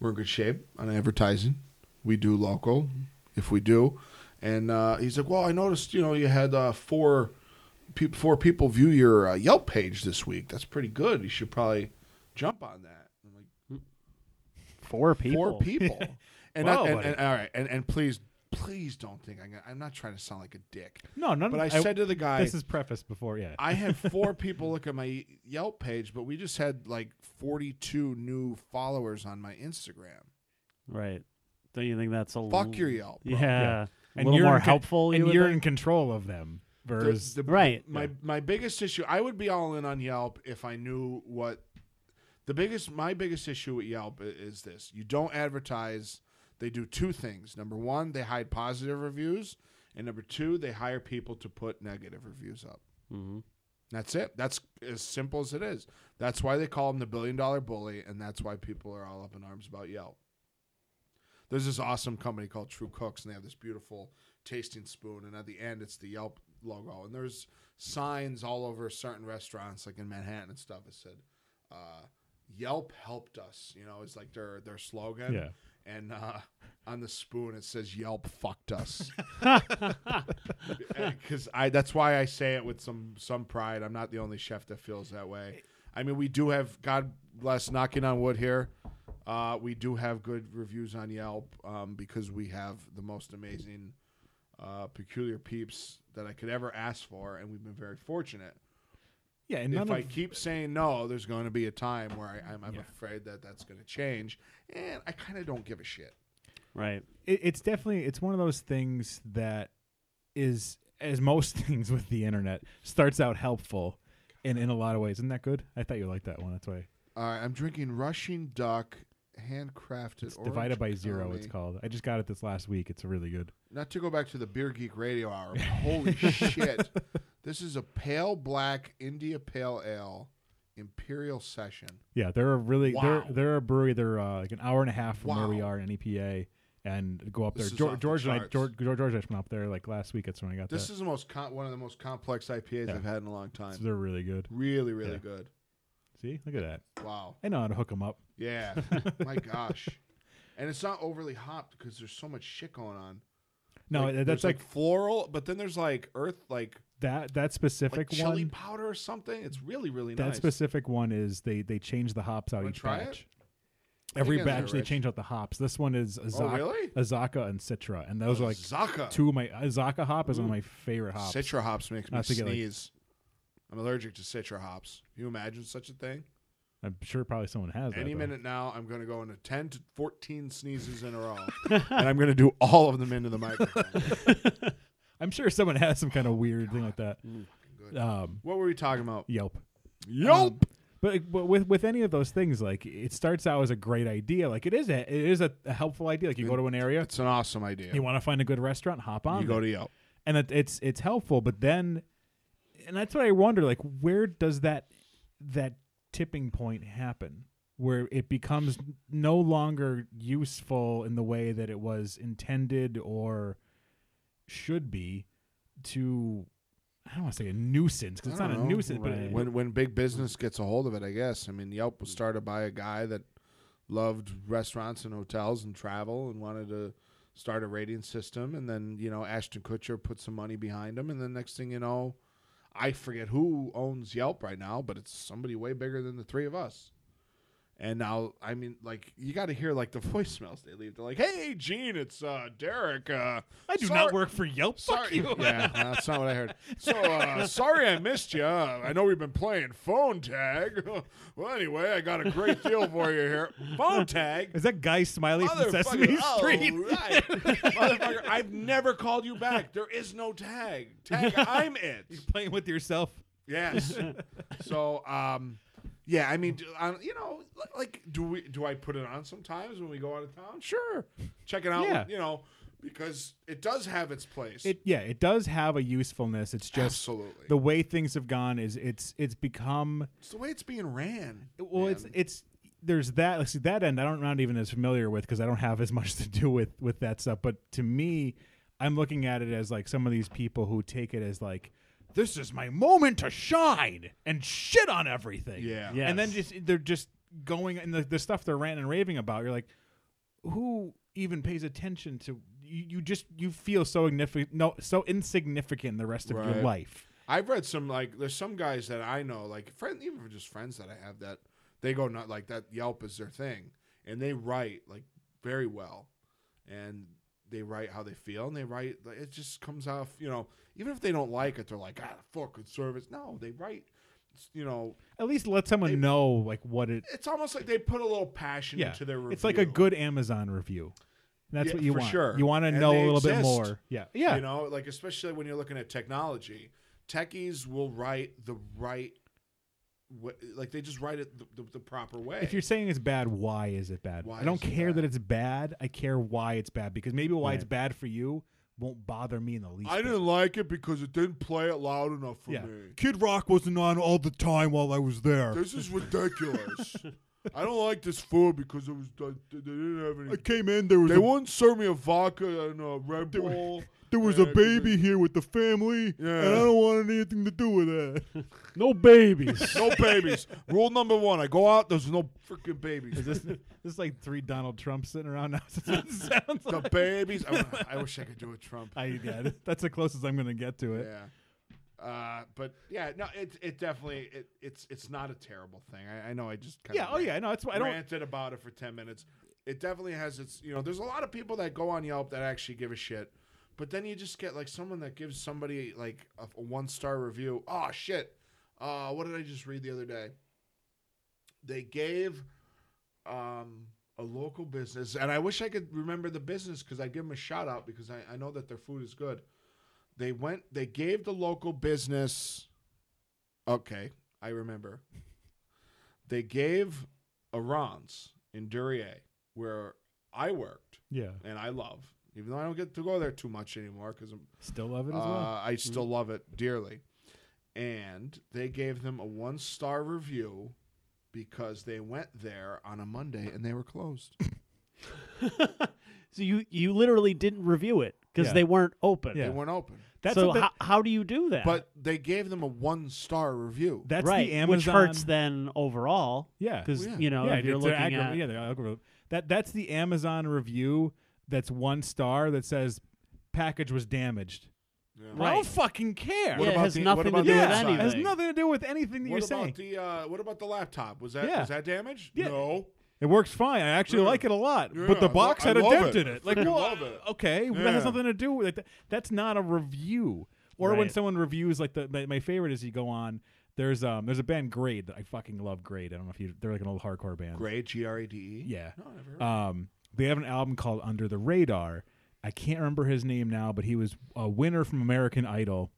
we're in good shape on advertising. We do local, if we do. And uh, he's like, well, I noticed, you know, you had uh, four, pe- four people view your uh, Yelp page this week. That's pretty good. You should probably jump on that. I'm like, Four people. Four people. and, I, and, buddy. and all right, and, and please, please don't think I'm, gonna, I'm not trying to sound like a dick. No, none. But I, said to the guy, this is preface before. Yeah. I had four people look at my Yelp page, but we just had like 42 new followers on my Instagram. Right. Don't you think that's a lot? Fuck l- your Yelp. bro. Yeah. A and little you're more in con- helpful. and would you're think? in control of them. The- Versus the- Right. My Yeah. my biggest issue. I would be all in on Yelp if I knew what the biggest. My biggest issue with Yelp is this: you don't advertise. They do two things. Number one, they hide positive reviews, and number two, they hire people to put negative reviews up. Mhm. That's it. That's as simple as it is. That's why they call him the billion dollar bully, and that's why people are all up in arms about Yelp. There's this awesome company called True Cooks, and they have this beautiful tasting spoon, and at the end, it's the Yelp logo. And there's signs all over certain restaurants, like in Manhattan and stuff, that said, uh, "Yelp helped us." You know, it's like their their slogan. Yeah. And uh, on the spoon, it says "Yelp fucked us." because I that's why I say it with some some pride. I'm not the only chef that feels that way. I mean, we do have God bless knocking on wood here. Uh, we do have good reviews on Yelp um, because we have the most amazing uh, peculiar peeps that I could ever ask for, and we've been very fortunate. Yeah, and if I of, keep saying no, there's going to be a time where I, I'm, I'm Yeah. afraid that that's going to change, and I kind of don't give a shit. Right. it, it's definitely it's one of those things that is as most things with the internet starts out helpful in in a lot of ways. Isn't that good? I thought you liked that one. That's why All right, I'm drinking Rushin' Duck, handcrafted. it's divided by zero. County. It's called. I just got it this last week. It's really good. not to go back to the Beer Geek Radio Hour, but holy shit. This is a pale black India Pale Ale Imperial Session. Yeah, they're a really Wow. they're they're a brewery. They're uh, like an hour and a half from where we are in EPA, and go up This there. George, the George and I. George, George, George I went up there like last week. That's when I got This that. is the most com- one of the most complex IPAs Yeah. I've had in a long time. So they're really good. Really, really Yeah. good. See, look at that. Wow. I know how to hook them up. Yeah. My gosh. And it's not overly hopped because there's so much shit going on. No, Like, that's there's like, like floral, but then there's like earth, like that. That like specific chili one. powder or something. It's really, really nice. That nice. specific one is they they change the hops out Wanna each try batch. Every batch they rich. change out the hops. This one is oh, Azacca, really? Azacca and Citra, and those are like Zaka. two of my Azacca hop is one of my favorite hops. Citra hops makes me it, like- sneeze. I'm allergic to citra hops. Can you imagine such a thing? I'm sure probably someone has. Any though. minute now, I'm going to go into 10 to 14 sneezes in a row, and I'm going to do all of them into the microphone. I'm sure someone has some kind of weird thing like that. Um, What were we talking about? Yelp. Yelp. Um, but, but with with any of those things, like it starts out as a great idea. Like it is a it is a, a helpful idea. Like you go to an area, It's an awesome idea. you want to find a good restaurant, hop on. You go to Yelp. and it, it's it's helpful. But then, and that's what I wonder. Like where does that that tipping point happen? Where it becomes no longer useful in the way that it was intended or should be to I don't want to say a nuisance because it's I not a don't know. nuisance, but it- when when big business gets a hold of it, I guess. I mean, Yelp was started by a guy that loved restaurants and hotels and travel and wanted to start a rating system. And then you know Ashton Kutcher put some money behind him, and then next thing you know, I forget who owns Yelp right now, but it's somebody way bigger than the three of us. And now, I mean, like you got to hear like the voicemails they leave. They're like, "Hey, Gene, it's uh, Derek. Uh, I do sorry- not work for Yelp. Fuck Sorry. you. yeah, that's not what I heard. So uh, sorry I missed you. I know we've been playing phone tag. well, anyway, I got a great deal for you here. Phone tag. Is that Guy Smiley from Sesame Motherfucker, oh, Street? right. Motherfucker, I've never called you back. There is no tag. Tag, I'm it. You're playing with yourself. Yes. so, um, yeah, I mean, you know, like, do we do I put it on sometimes when we go out of town? Sure, check it out. Yeah. You know, because it does have its place. It yeah, it does have a usefulness. It's just Absolutely. the way things have gone is it's it's become It's the way it's being ran. well it's man. it's there's that see that end I don't I'm not even as familiar with because I don't have as much to do with with that stuff. But to me, I'm looking at it as like some of these people who take it as like this is my moment to shine and shit on everything. Yeah. Yes. And then just they're just going and the, the stuff they're ranting and raving about. You're like, who even pays attention to you? You just you feel so ignificant, no, so insignificant the rest of your life. I've read some like there's some guys that I know like friend even just friends that I have that they go not like that Yelp is their thing and they write like very well and they write how they feel and they write like, it just comes off you know even if they don't like it they're like ah fuck good service no they write you know At least let someone They- know like what it. it's almost like they put a little passion Yeah, into their review it's like a good Amazon review. That's Yeah, what you for want. sure. You want to know a little bit more. Yeah, yeah. You know, like especially when you're looking at technology, techies will write the right, wa- like they just write it the, the, the proper way. if you're saying it's bad, why is it bad? Why I don't is it care that it's bad. I care why it's bad because maybe why it's bad for you won't bother me in the least. I didn't like it because it didn't play it loud enough for Yeah. me. Kid Rock wasn't on all the time while I was there. This is ridiculous. I don't like this food because it was they they didn't have any. I came in. There was They wouldn't serve me a vodka and a Red There were- Bull. there was a baby here with the family, and I don't want anything to do with that. no babies. no babies. Rule number one: I go out. There's no freaking babies. Is this this is like three Donald Trumps sitting around now? That's what it sounds the like. babies. I, I wish I could do a Trump. I yeah, that's the closest I'm gonna get to it. Yeah. Uh, but yeah, no, it it definitely it, it's it's not a terrible thing. I, I know I just kind of Yeah. Oh yeah. No, it's I don't. ranted about it for ten minutes. It definitely has its you know. There's a lot of people that go on Yelp that actually give a shit, but then you just get like someone that gives somebody like a, a one star review. Oh shit! Uh, what did I just read the other day? They gave um, a local business, and I wish I could remember the business because I give them a shout out because I, I know that their food is good. They went, they gave the local business. Okay, I remember. They gave a Ron's in Duryea, where I worked Yeah. and I love, even though I don't get to go there too much anymore because I'm Still love it as uh, well. I still love it dearly. And they gave them a one star review because they went there on a Monday and they were closed. so you you literally didn't review it because Yeah. they weren't open. Yeah. They weren't open. That's so what the- how, how do you do that? But they gave them a one star review. that's right, the Amazon. which hurts then overall. Yeah. because Well, yeah. you know yeah, if you're it's their looking algori- at yeah, their algorithm. That that's the Amazon review. That's one star that says package was damaged. Yeah. Well, I don't fucking care. Yeah, it has the- what nothing to about do the with anything. It has nothing to do with anything that What you're about saying. the uh, what about the laptop? Was that Yeah. was that damaged? Yeah. No. It works fine. I actually Yeah. like it a lot. Yeah, but the box I had a dent it. in it. Like, well, love it. okay, that has nothing to do with it. Th- That's not a review. Or when someone reviews, like the, my- my favorite is you go on. There's um there's a band Grade that I fucking love. Grade. I don't know if you they're like an old hardcore band. Grade G R A D E. Yeah. No, I never heard. Um, they have an album called Under the Radar. I can't remember his name now, but he was a winner from American Idol.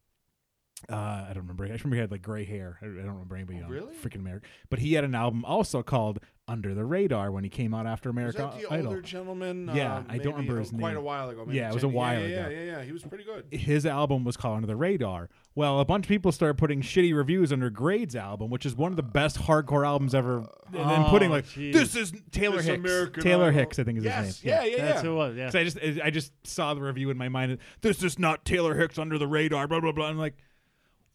Uh, I don't remember. I just remember he had like gray hair. I, I don't remember anybody Oh, on really? freaking America. But he had an album also called Under the Radar when he came out after America Was American that the Idol. older gentleman? Yeah, uh, I don't remember uh, his Quite name. a while ago. maybe Yeah, it was a while yeah, ago. Yeah, yeah, yeah. He was pretty good. His album was called Under the Radar. Well, a bunch of people started putting shitty reviews under Grade's album, which is one of the best hardcore albums ever. And then putting Oh, like, jeez. this is Taylor This Hicks. American Taylor Idol. Hicks, I think is yes, his name. Yeah, yeah, yeah. That's who it was. Yeah. 'Cause I just I just saw the review in my mind. This is not Taylor Hicks under the radar. Blah blah blah. I'm like,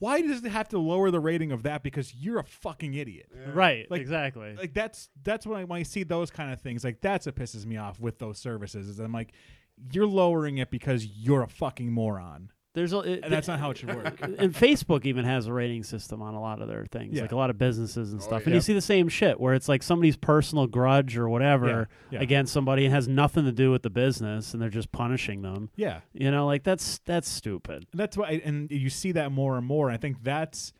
why does it have to lower the rating of that? Because you're a fucking idiot. Right. Like- exactly. Like that's that's when I, when I see those kind of things. Like that's what pisses me off with those services. Is I'm like, you're lowering it because you're a fucking moron, There's a, it, and that's not how it should work. and Facebook even has a rating system on a lot of their things, Yeah. like a lot of businesses and Oh, stuff. yeah. And you see the same shit where it's like somebody's personal grudge or whatever Yeah, yeah. against somebody and has nothing to do with the business, and they're just punishing them. yeah, You know, like that's that's stupid. And that's why, and you see that more and more. I think that's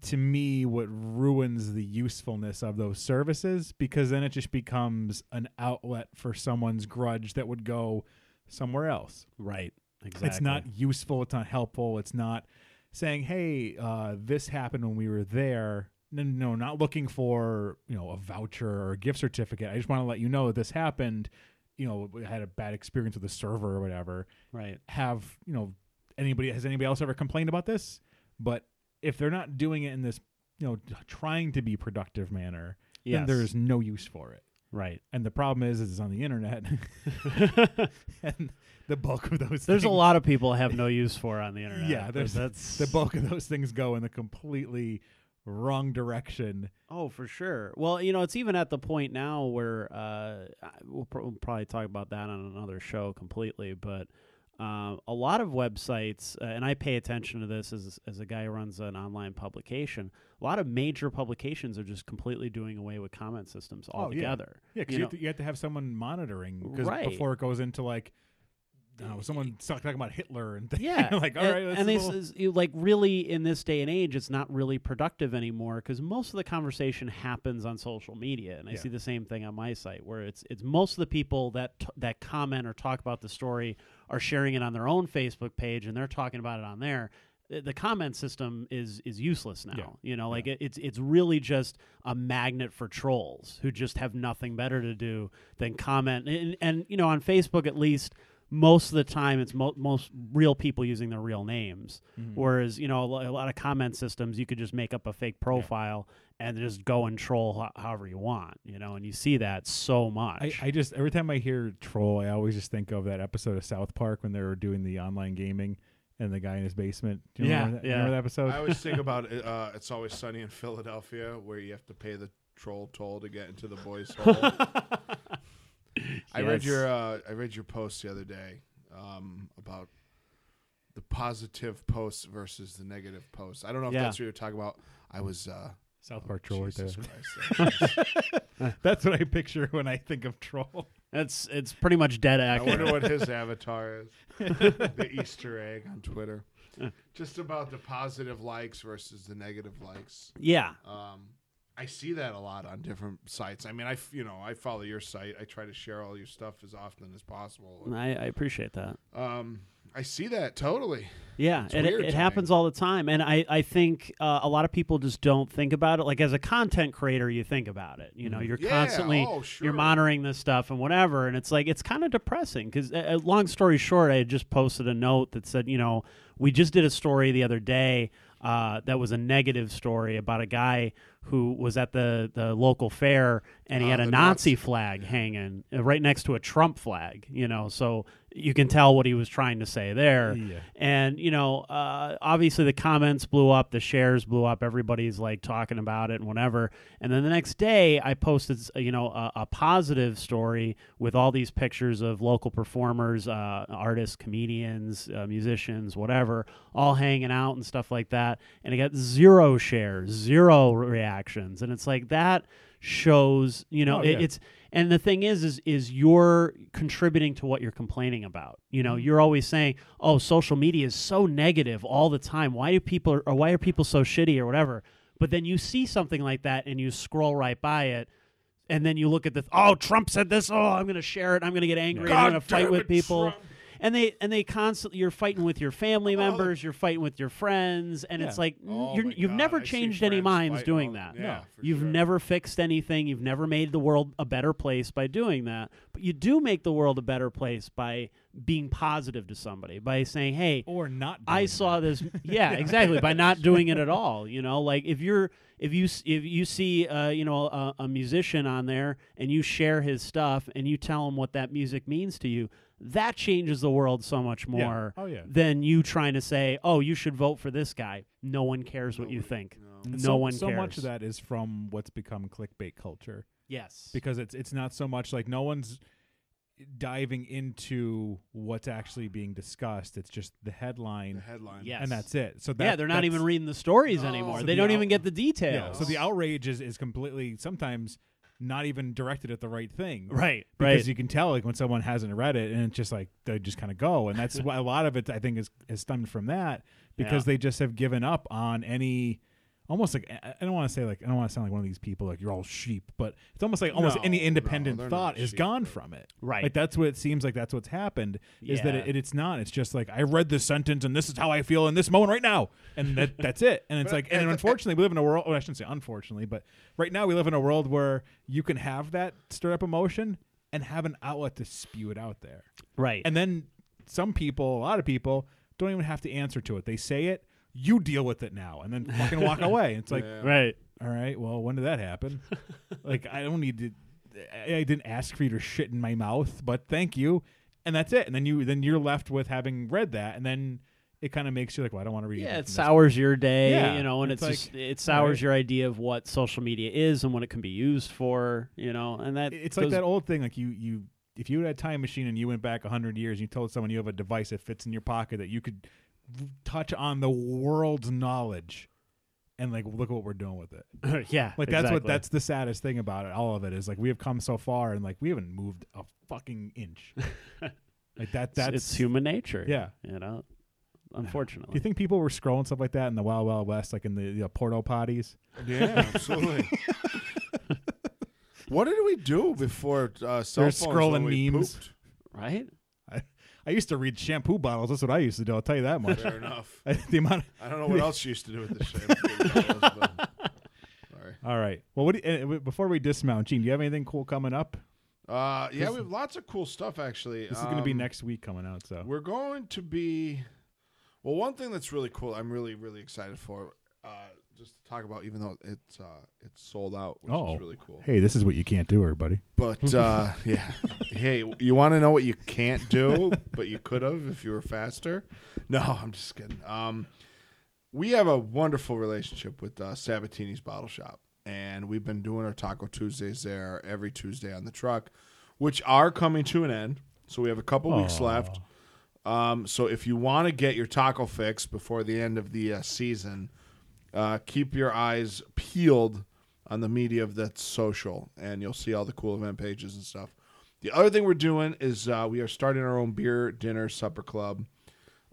to me what ruins the usefulness of those services because then it just becomes an outlet for someone's grudge that would go somewhere else. Right. Exactly. It's not useful. It's not helpful. It's not saying, "Hey, uh, this happened when we were there." No, no, not looking for you know a voucher or a gift certificate. I just want to let you know that this happened. You know, we had a bad experience with the server or whatever right. have you know anybody has anybody else ever complained about this but if they're not doing it in this you know trying to be productive manner Yes. then there's no use for it right. and the problem is, is it's on the internet and the bulk of those There's a lot of people I have no use for on the internet. Yeah, there's- that's the bulk of those things go in the completely wrong direction Oh, for sure. Well, you know, it's even at the point now where uh, we'll, pro- we'll probably talk about that on another show completely. But uh, a lot of websites, uh, and I pay attention to this as as a guy who runs an online publication. A lot of major publications are just completely doing away with comment systems Oh, yeah. altogether. yeah because You you, have to, have someone monitoring Right. before it goes into like know, someone start talking about Hitler and things. Yeah, like all and, right, and this little- is you, like really in this day and age, it's not really productive anymore because most of the conversation happens on social media, and I Yeah. see the same thing on my site where it's it's most of the people that t- that comment or talk about the story are sharing it on their own Facebook page, and they're talking about it on there. The the comment system is is useless now. Yeah. You know, like it, it's it's really just a magnet for trolls who just have nothing better to do than comment. And, and you know, on Facebook at least, most of the time it's mo- most real people using their real names. Mhm. Whereas you know a lot of comment systems, you could just make up a fake profile and just go and troll ho- however you want. You know, and you see that so much. I, I just every time I hear troll, I always just think of that episode of South Park when they were doing the online gaming and the guy in his basement. Do you Yeah, remember that, yeah. remember that episode? I always think about it, uh, It's Always Sunny in Philadelphia, where you have to pay the troll toll to get into the boys' hole. I read your uh, I read your post the other day um, about the positive posts versus the negative posts. I don't know if Yeah. that's what you're talking about. I was uh, South Park troll right there. Jesus Christ. That's what I picture when I think of troll. It's it's pretty much dead I accurate. wonder what his avatar is. the Easter egg on Twitter. Just about the positive likes versus the negative likes. yeah, Um, I see that a lot on different sites. I mean, I you know I follow your site. I try to share all your stuff as often as possible. I, I appreciate that. Um, I see that totally. Yeah, It's it, it happens all the time, and I I think uh, a lot of people just don't think about it. Like as a content creator, you think about it. You know, you're. Yeah, constantly oh, sure. you're monitoring this stuff and whatever, and it's like it's kind of depressing. Because uh, long story short, I had just posted a note that said, you know, we just did a story the other day uh, that was a negative story about a guy who was at the, the local fair and he Ah, had a Nazi Nazi- flag hanging uh, right next to a Trump flag, you know, so you can tell what he was trying to say there. Yeah. And, you know, uh, obviously the comments blew up, the shares blew up, everybody's like talking about it and whatever. And then the next day I posted, uh, you know, a, a positive story with all these pictures of local performers, uh, artists, comedians, uh, musicians, whatever, all hanging out and stuff like that. And it got zero shares, zero reactions actions, and it's like that shows you know Oh, it, yeah. it's and the thing is is is you're contributing to what you're complaining about. You Mm-hmm. know you're always saying oh social media is so negative all the time. Why do people or why are people so shitty or whatever? But then you see something like that and you scroll right by it and then you look at the oh Trump said this. Oh I'm going to share it. I'm going to get angry. I'm going to fight damn with people. Trump. And they and they constantly you're fighting with your family members you're fighting with your friends and it's like Oh you're, my you've God, never I see changed any friends minds fighting doing all- that yeah, for you've sure. never fixed anything you've never made the world a better place by doing that but you do make the world a better place by being positive to somebody by saying hey or not. I doing saw that. this. Yeah, exactly. By not doing it at all, you know, like if you're if you s- if you see uh, you know a, a musician on there and you share his stuff and you tell him what that music means to you, that changes the world so much Yeah. more Oh, yeah. than you trying to say, "Oh, you should vote for this guy." No one cares what you think. no. No so, one cares. so much of that is from what's become clickbait culture Yes. because it's it's not so much like no one's diving into what's actually being discussed. It's just the headline, The headline. Yes. and that's it. So that, yeah, they're not even reading the stories No. anymore. So they the don't out- even get the Yeah. details. So the outrage is, is completely sometimes not even directed at the right thing. right, Because right. you can tell like when someone hasn't read it and it's just like they just kind of go and that's why a lot of it I think is is stemmed from that because Yeah. they just have given up on any almost like I I don't want to say like I don't want to sound like one of these people like you're all sheep but it's almost like almost No, any independent they're thought is sheep, gone but- from it. Right. Like that's what it seems like that's what's happened is that Yeah. it, it's not it's just like I read this sentence and this is how I feel in this moment right now and that that's it and it's like and unfortunately we live in a world well, I shouldn't say unfortunately but right now we live in a world where you can have that stir up emotion and have an outlet to spew it out there right. and then some people a lot of people don't even have to answer to it they say it you deal with it now and then fucking walk away it's like Yeah. right. all right well when did that happen like i don't need to I, I didn't ask for you to shit in my mouth but thank you and that's it and then you then you're left with having read that and then it kind of makes you like well i don't want to read it. Yeah, anything it from this sours your day, Yeah, you know, and it's it's, just, it sours right. your idea of what social media is and what it can be used for, you know, and that it's like goes- that old thing like you you if you had a time machine and you went back 100 years and you told someone you have a device that fits in your pocket that you could v- touch on the world's knowledge and like look at what we're doing with it yeah, like that's what that's the saddest thing about it all of it is like we have come so far and like we haven't moved a fucking inch like that that's it's human nature. yeah you know, Unfortunately. do you think people were scrolling stuff like that in the wild wild west like in the, the porto potties Yeah, absolutely. what did we do before uh, cell They're phones when scrolling we memes. pooped? right? I used to read shampoo bottles that's what i used to do i'll tell you that much Fair enough. the amount I don't know what else you used to do with the shampoo. bottles, but- Sorry. All right. Well, what you, uh, before we dismount, Gene? Do you have anything cool coming up? Uh, yeah, This- we have lots of cool stuff actually. This is going to be Um, next week coming out. So We're going to be. Well, one thing that's really cool, I'm really, really excited for, uh, just to talk about, even though it's uh, it's sold out, which Oh. is really cool. hey, this is what you can't do, everybody. But uh, yeah, hey, you want to know what you can't do, but you could have if you were faster? No, I'm just kidding. Um, we have a wonderful relationship with uh, Sabatini's Bottle Shop, and we've been doing our Taco Tuesdays there every Tuesday on the truck, which are coming to an end. So we have a couple weeks left. Um, so if you want to get your taco fix before the end of the uh, season, uh, keep your eyes peeled on the media of that social, and you'll see all the cool event pages and stuff. The other thing we're doing is uh, we are starting our own beer dinner supper club.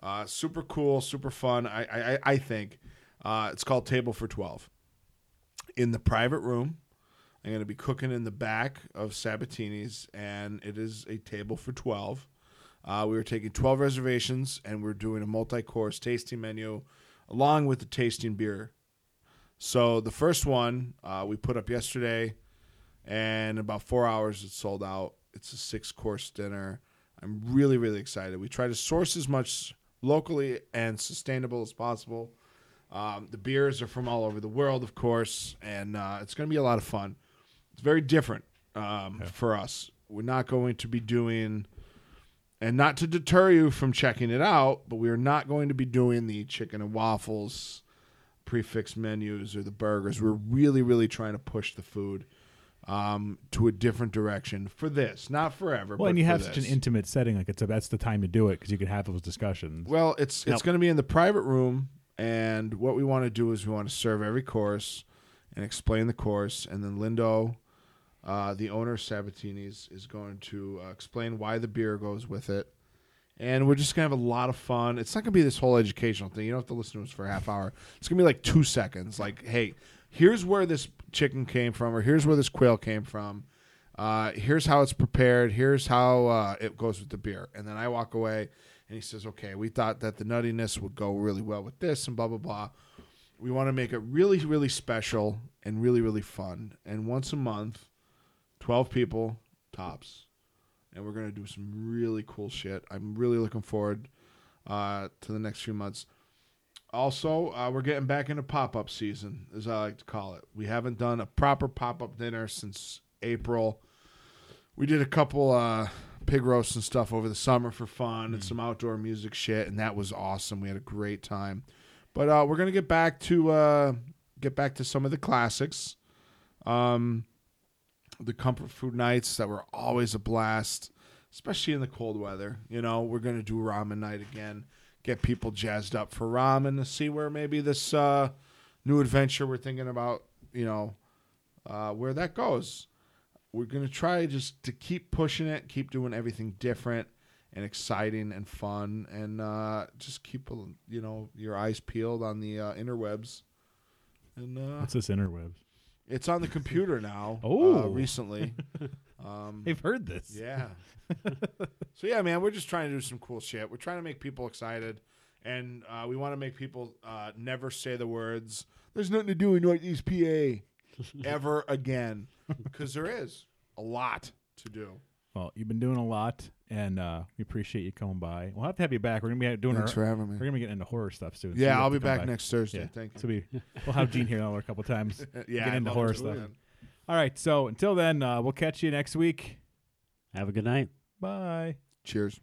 Uh, super cool, super fun. I I, I think uh, it's called Table for Twelve. In the private room, I'm going to be cooking in the back of Sabatini's, and it is a table for twelve. Uh, we are taking 12 reservations and we're doing a multi course tasting menu along with the tasting beer. So the first one uh, we put up yesterday, and about four hours it sold out. It's a six course dinner. I'm really, really excited. We try to source as much locally and sustainable as possible. Um, the beers are from all over the world, of course, and uh, it's going to be a lot of fun. It's very different um, for us. We're not going to be doing and not to deter you from checking it out, but we are not going to be doing the chicken and waffles prix fixe menus or the burgers. We're really, really trying to push the food um, to a different direction for this, not forever. Well, but and you have such an intimate setting, like it's a, that's the time to do it because you can have those discussions. Well, it's it's going to be in the private room, and what we want to do is we want to serve every course and explain the course, and then Lindo, uh, the owner Sabatini's, is going to uh, explain why the beer goes with it. And we're just gonna have a lot of fun. It's not gonna be this whole educational thing. You don't have to listen to us for a half hour. It's gonna be like two seconds. Like, hey, here's where this chicken came from, or here's where this quail came from. Uh, here's how it's prepared. Here's how uh, it goes with the beer. And then I walk away, and he says, "Okay, we thought that the nuttiness would go really well with this, and blah blah blah. We want to make it really, really special and really, really fun. And once a month, twelve people tops." and we're gonna do some really cool shit. I'm really looking forward uh, to the next few months. Also, uh, we're getting back into pop up season, as I like to call it. We haven't done a proper pop up dinner since April. We did a couple uh, pig roasts and stuff over the summer for fun and some outdoor music shit, and that was awesome. We had a great time. But uh, we're gonna get back to uh, get back to some of the classics. Um, the comfort food nights that were always a blast, especially in the cold weather. You know, we're gonna do ramen night again, get people jazzed up for ramen to see where maybe this uh, new adventure we're thinking about, you know, uh, where that goes. We're gonna try just to keep pushing it, keep doing everything different and exciting and fun, and uh, just keep you know your eyes peeled on the uh, interwebs. And uh, What's this interwebs? It's on the computer now. Oh. uh, recently. Um, They've heard this. yeah. so yeah, man, we're just trying to do some cool shit. We're trying to make people excited, and uh, we want to make people uh, never say the words "There's nothing to do in Northeast PA" ever again, because there is a lot to do. Well, you've been doing a lot, and uh, we appreciate you coming by. We'll have to have you back. We're gonna be doing Thanks our, for having me. we're gonna be getting into horror stuff soon. Yeah, have I'll be back by. next Thursday. Yeah. Thank you. So we we'll have Gene here another couple times. yeah, get into horror stuff. man. All right. So until then, uh, we'll catch you next week. Have a good night. Bye. Cheers.